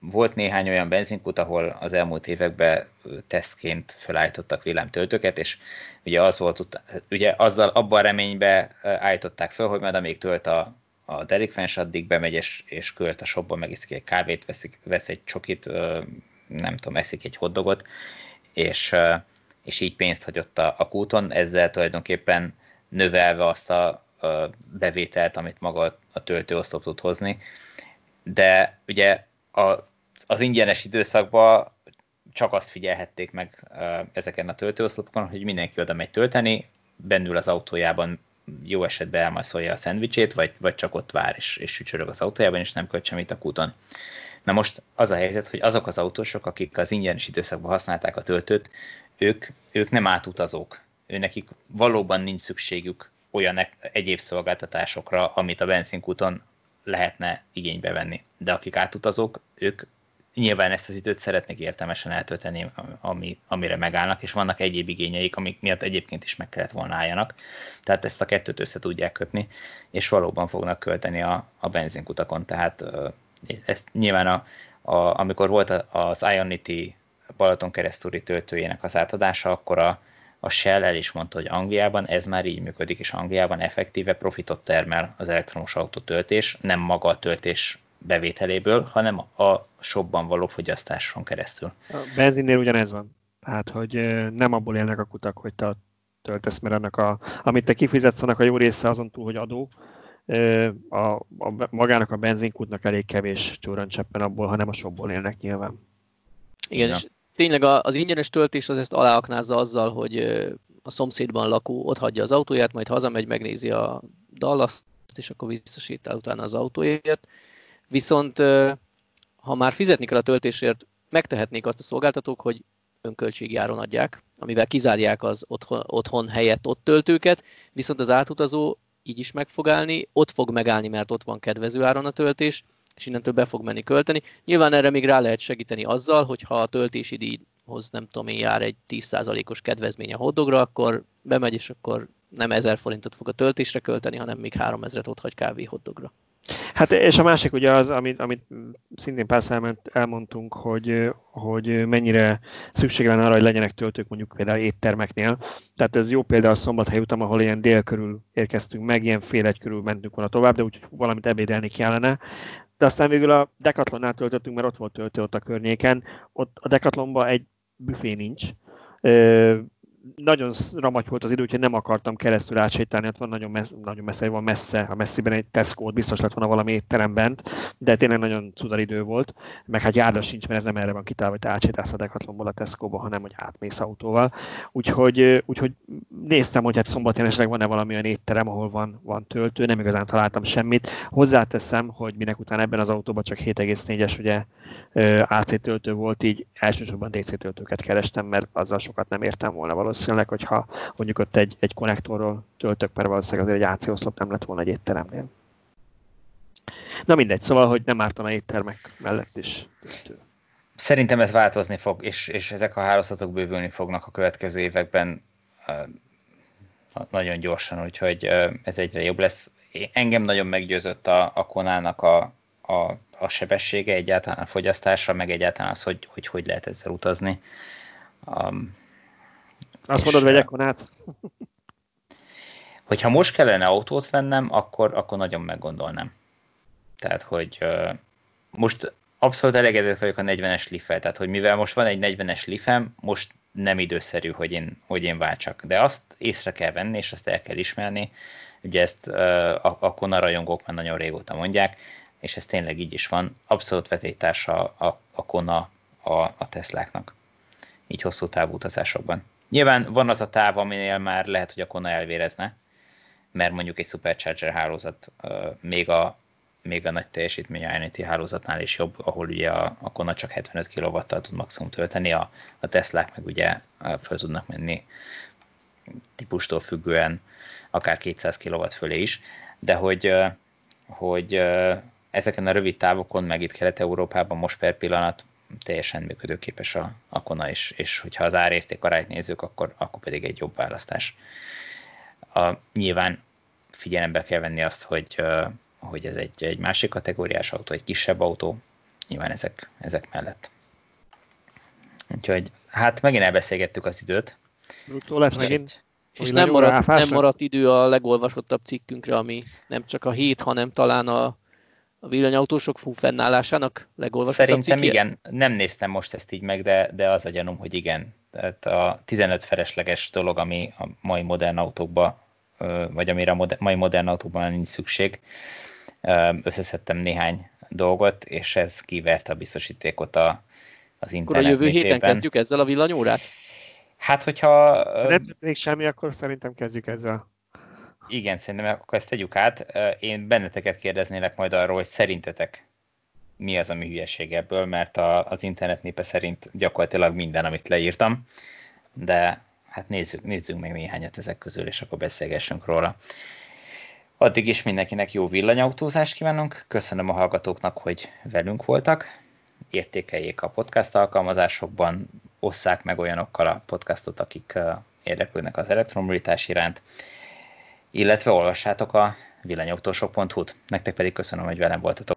Speaker 1: volt néhány olyan benzinkút, ahol az elmúlt években tesztként felállítottak villámtöltőket, és ugye az volt, ugye azzal abban a reménybe állították fel, hogy majd amíg tölt a, a delikvens, addig bemegy és, és költ a shopba, megiszik egy kávét, veszik, vesz egy csokit, nem tudom, eszik egy hoddogot, és, és így pénzt hagyott a, a kúton, ezzel tulajdonképpen növelve azt a, bevételt, amit maga a töltőoszlop tud hozni. De ugye a, az ingyenes időszakban csak azt figyelhették meg ezeken a töltőoszlopokon, hogy mindenki oda megy tölteni, bennül az autójában jó esetben elmaszolja a szendvicsét, vagy, vagy csak ott vár és, és sücsörög az autójában, és nem költ semmit a kúton. Na most az a helyzet, hogy azok az autósok, akik az ingyenes időszakban használták a töltőt, ők, ők nem átutazók. Ő nekik valóban nincs szükségük olyan egyéb szolgáltatásokra, amit a benzinkúton lehetne igénybe venni. De akik átutazók, ők nyilván ezt az időt szeretnék értelmesen eltölteni, ami, amire megállnak, és vannak egyéb igényeik, amik miatt egyébként is meg kellett volna álljanak. Tehát ezt a kettőt össze tudják kötni, és valóban fognak költeni a, a benzinkutakon. Tehát ezt nyilván a, a, amikor volt az Ionity Balaton keresztúri töltőjének az átadása, akkor a, a Shell el is mondta, hogy Angliában ez már így működik, és Angliában effektíve profitot termel az elektromos autó töltés, nem maga a töltés bevételéből, hanem a shopban való fogyasztáson keresztül.
Speaker 3: A benzinnél ugyanez van. Tehát, hogy nem abból élnek a kutak, hogy te töltesz, mert annak a, amit te kifizetsz, annak a jó része azon túl, hogy adó, a, a, magának a benzinkútnak elég kevés csúrancseppen abból, hanem a shopból élnek nyilván.
Speaker 2: Igen, ja. és tényleg az ingyenes töltés az ezt aláaknázza azzal, hogy a szomszédban lakó ott hagyja az autóját, majd hazamegy, megnézi a dallas és akkor visszasétál utána az autóért. Viszont ha már fizetni kell a töltésért, megtehetnék azt a szolgáltatók, hogy önköltségjáron adják, amivel kizárják az otthon, otthon helyett ott töltőket, viszont az átutazó így is meg fog állni, ott fog megállni, mert ott van kedvező áron a töltés, és innentől be fog menni költeni. Nyilván erre még rá lehet segíteni azzal, hogy ha a töltési díjhoz nem tudom én jár egy 10%-os kedvezmény a hoddogra, akkor bemegy, és akkor nem 1000 forintot fog a töltésre költeni, hanem még 3000-et ott hagy kávé hoddogra.
Speaker 3: Hát és a másik ugye az, amit, amit szintén pár elmondtunk, hogy, hogy mennyire szükség lenne arra, hogy legyenek töltők mondjuk például éttermeknél. Tehát ez jó példa a Szombathely utam, ahol ilyen dél körül érkeztünk meg, ilyen fél egy körül mentünk volna tovább, de úgy valamit ebédelni kellene de aztán végül a Decathlonnál töltöttünk, mert ott volt töltő ott a környéken. Ott a Decathlonban egy büfé nincs, nagyon ramagy volt az idő, úgyhogy nem akartam keresztül átsétálni, ott van nagyon, messze, nagyon messze, van messze, a messziben egy tesco biztos lett volna valami étterem bent, de tényleg nagyon cudar idő volt, meg hát járda sincs, mert ez nem erre van kitálva, hogy te átsétálsz a Decathlonból a Tesco-ba, hanem hogy átmész autóval. Úgyhogy, úgyhogy néztem, hogy hát szombaton esetleg van-e valami olyan étterem, ahol van, van töltő, nem igazán találtam semmit. Hozzáteszem, hogy minek után ebben az autóban csak 7,4-es ugye AC töltő volt, így elsősorban DC töltőket kerestem, mert azzal sokat nem értem volna valószínűleg, hogyha mondjuk ott egy, egy konnektorról töltök, mert valószínűleg azért egy AC oszlop nem lett volna egy étteremnél. Na mindegy, szóval, hogy nem ártana éttermek mellett is töltő.
Speaker 1: Szerintem ez változni fog, és, és ezek a hálózatok bővülni fognak a következő években nagyon gyorsan, úgyhogy ez egyre jobb lesz. Engem nagyon meggyőzött a, a Konának a, a, a sebessége, egyáltalán a fogyasztása, meg egyáltalán az, hogy hogy, hogy lehet ezzel utazni. Um,
Speaker 3: Azt mondod, vegyek konát?
Speaker 1: hogyha most kellene autót vennem, akkor, akkor nagyon meggondolnám. Tehát, hogy uh, most abszolút elégedett vagyok a 40-es liffel, tehát hogy mivel most van egy 40-es lifem, most nem időszerű, hogy én, hogy én váltsak. De azt észre kell venni, és azt el kell ismerni, Ugye ezt a, a Kona rajongók már nagyon régóta mondják, és ez tényleg így is van. Abszolút vetétársa a, a Kona a, a Tesláknak, így hosszú távú utazásokban. Nyilván van az a táv, aminél már lehet, hogy a Kona elvérezne, mert mondjuk egy Supercharger hálózat még a, még a nagy teljesítmény INT hálózatnál is jobb, ahol ugye a, a Kona csak 75 kw tud maximum tölteni, a, a Teslák meg ugye fel tudnak menni típustól függően akár 200 kW fölé is, de hogy, hogy ezeken a rövid távokon, meg itt Kelet-Európában most per pillanat teljesen működőképes a, a Kona is, és hogyha az árérték arányt nézzük, akkor, akkor pedig egy jobb választás. A, nyilván figyelembe kell venni azt, hogy, hogy ez egy, egy másik kategóriás autó, egy kisebb autó, nyilván ezek, ezek mellett. Úgyhogy hát megint elbeszélgettük az időt.
Speaker 3: Lesz megint.
Speaker 2: És nem maradt, nem maradt idő a legolvasottabb cikkünkre, ami nem csak a hét, hanem talán a, a villanyautósok fú fennállásának legolvasottabb
Speaker 1: Szerintem cikkje? igen, nem néztem most ezt így meg, de, de az a gyanúm, hogy igen. Tehát a 15 felesleges dolog, ami a mai modern autókban, vagy amire a moder, mai modern autókban nincs szükség, összeszedtem néhány dolgot, és ez kiverte a biztosítékot a, az internet
Speaker 2: Akkor a jövő héten kezdjük ezzel a villanyórát?
Speaker 1: Hát, hogyha...
Speaker 3: Nem történik semmi, akkor szerintem kezdjük ezzel.
Speaker 1: Igen, szerintem akkor ezt tegyük át. Én benneteket kérdeznélek majd arról, hogy szerintetek mi az, ami hülyeség ebből, mert a, az internet népe szerint gyakorlatilag minden, amit leírtam, de hát nézzük, nézzünk meg néhányat ezek közül, és akkor beszélgessünk róla. Addig is mindenkinek jó villanyautózást kívánunk, köszönöm a hallgatóknak, hogy velünk voltak, értékeljék a podcast alkalmazásokban, osszák meg olyanokkal a podcastot, akik érdeklődnek az elektromobilitás iránt, illetve olvassátok a villanyautósok.hu-t. Nektek pedig köszönöm, hogy velem voltatok.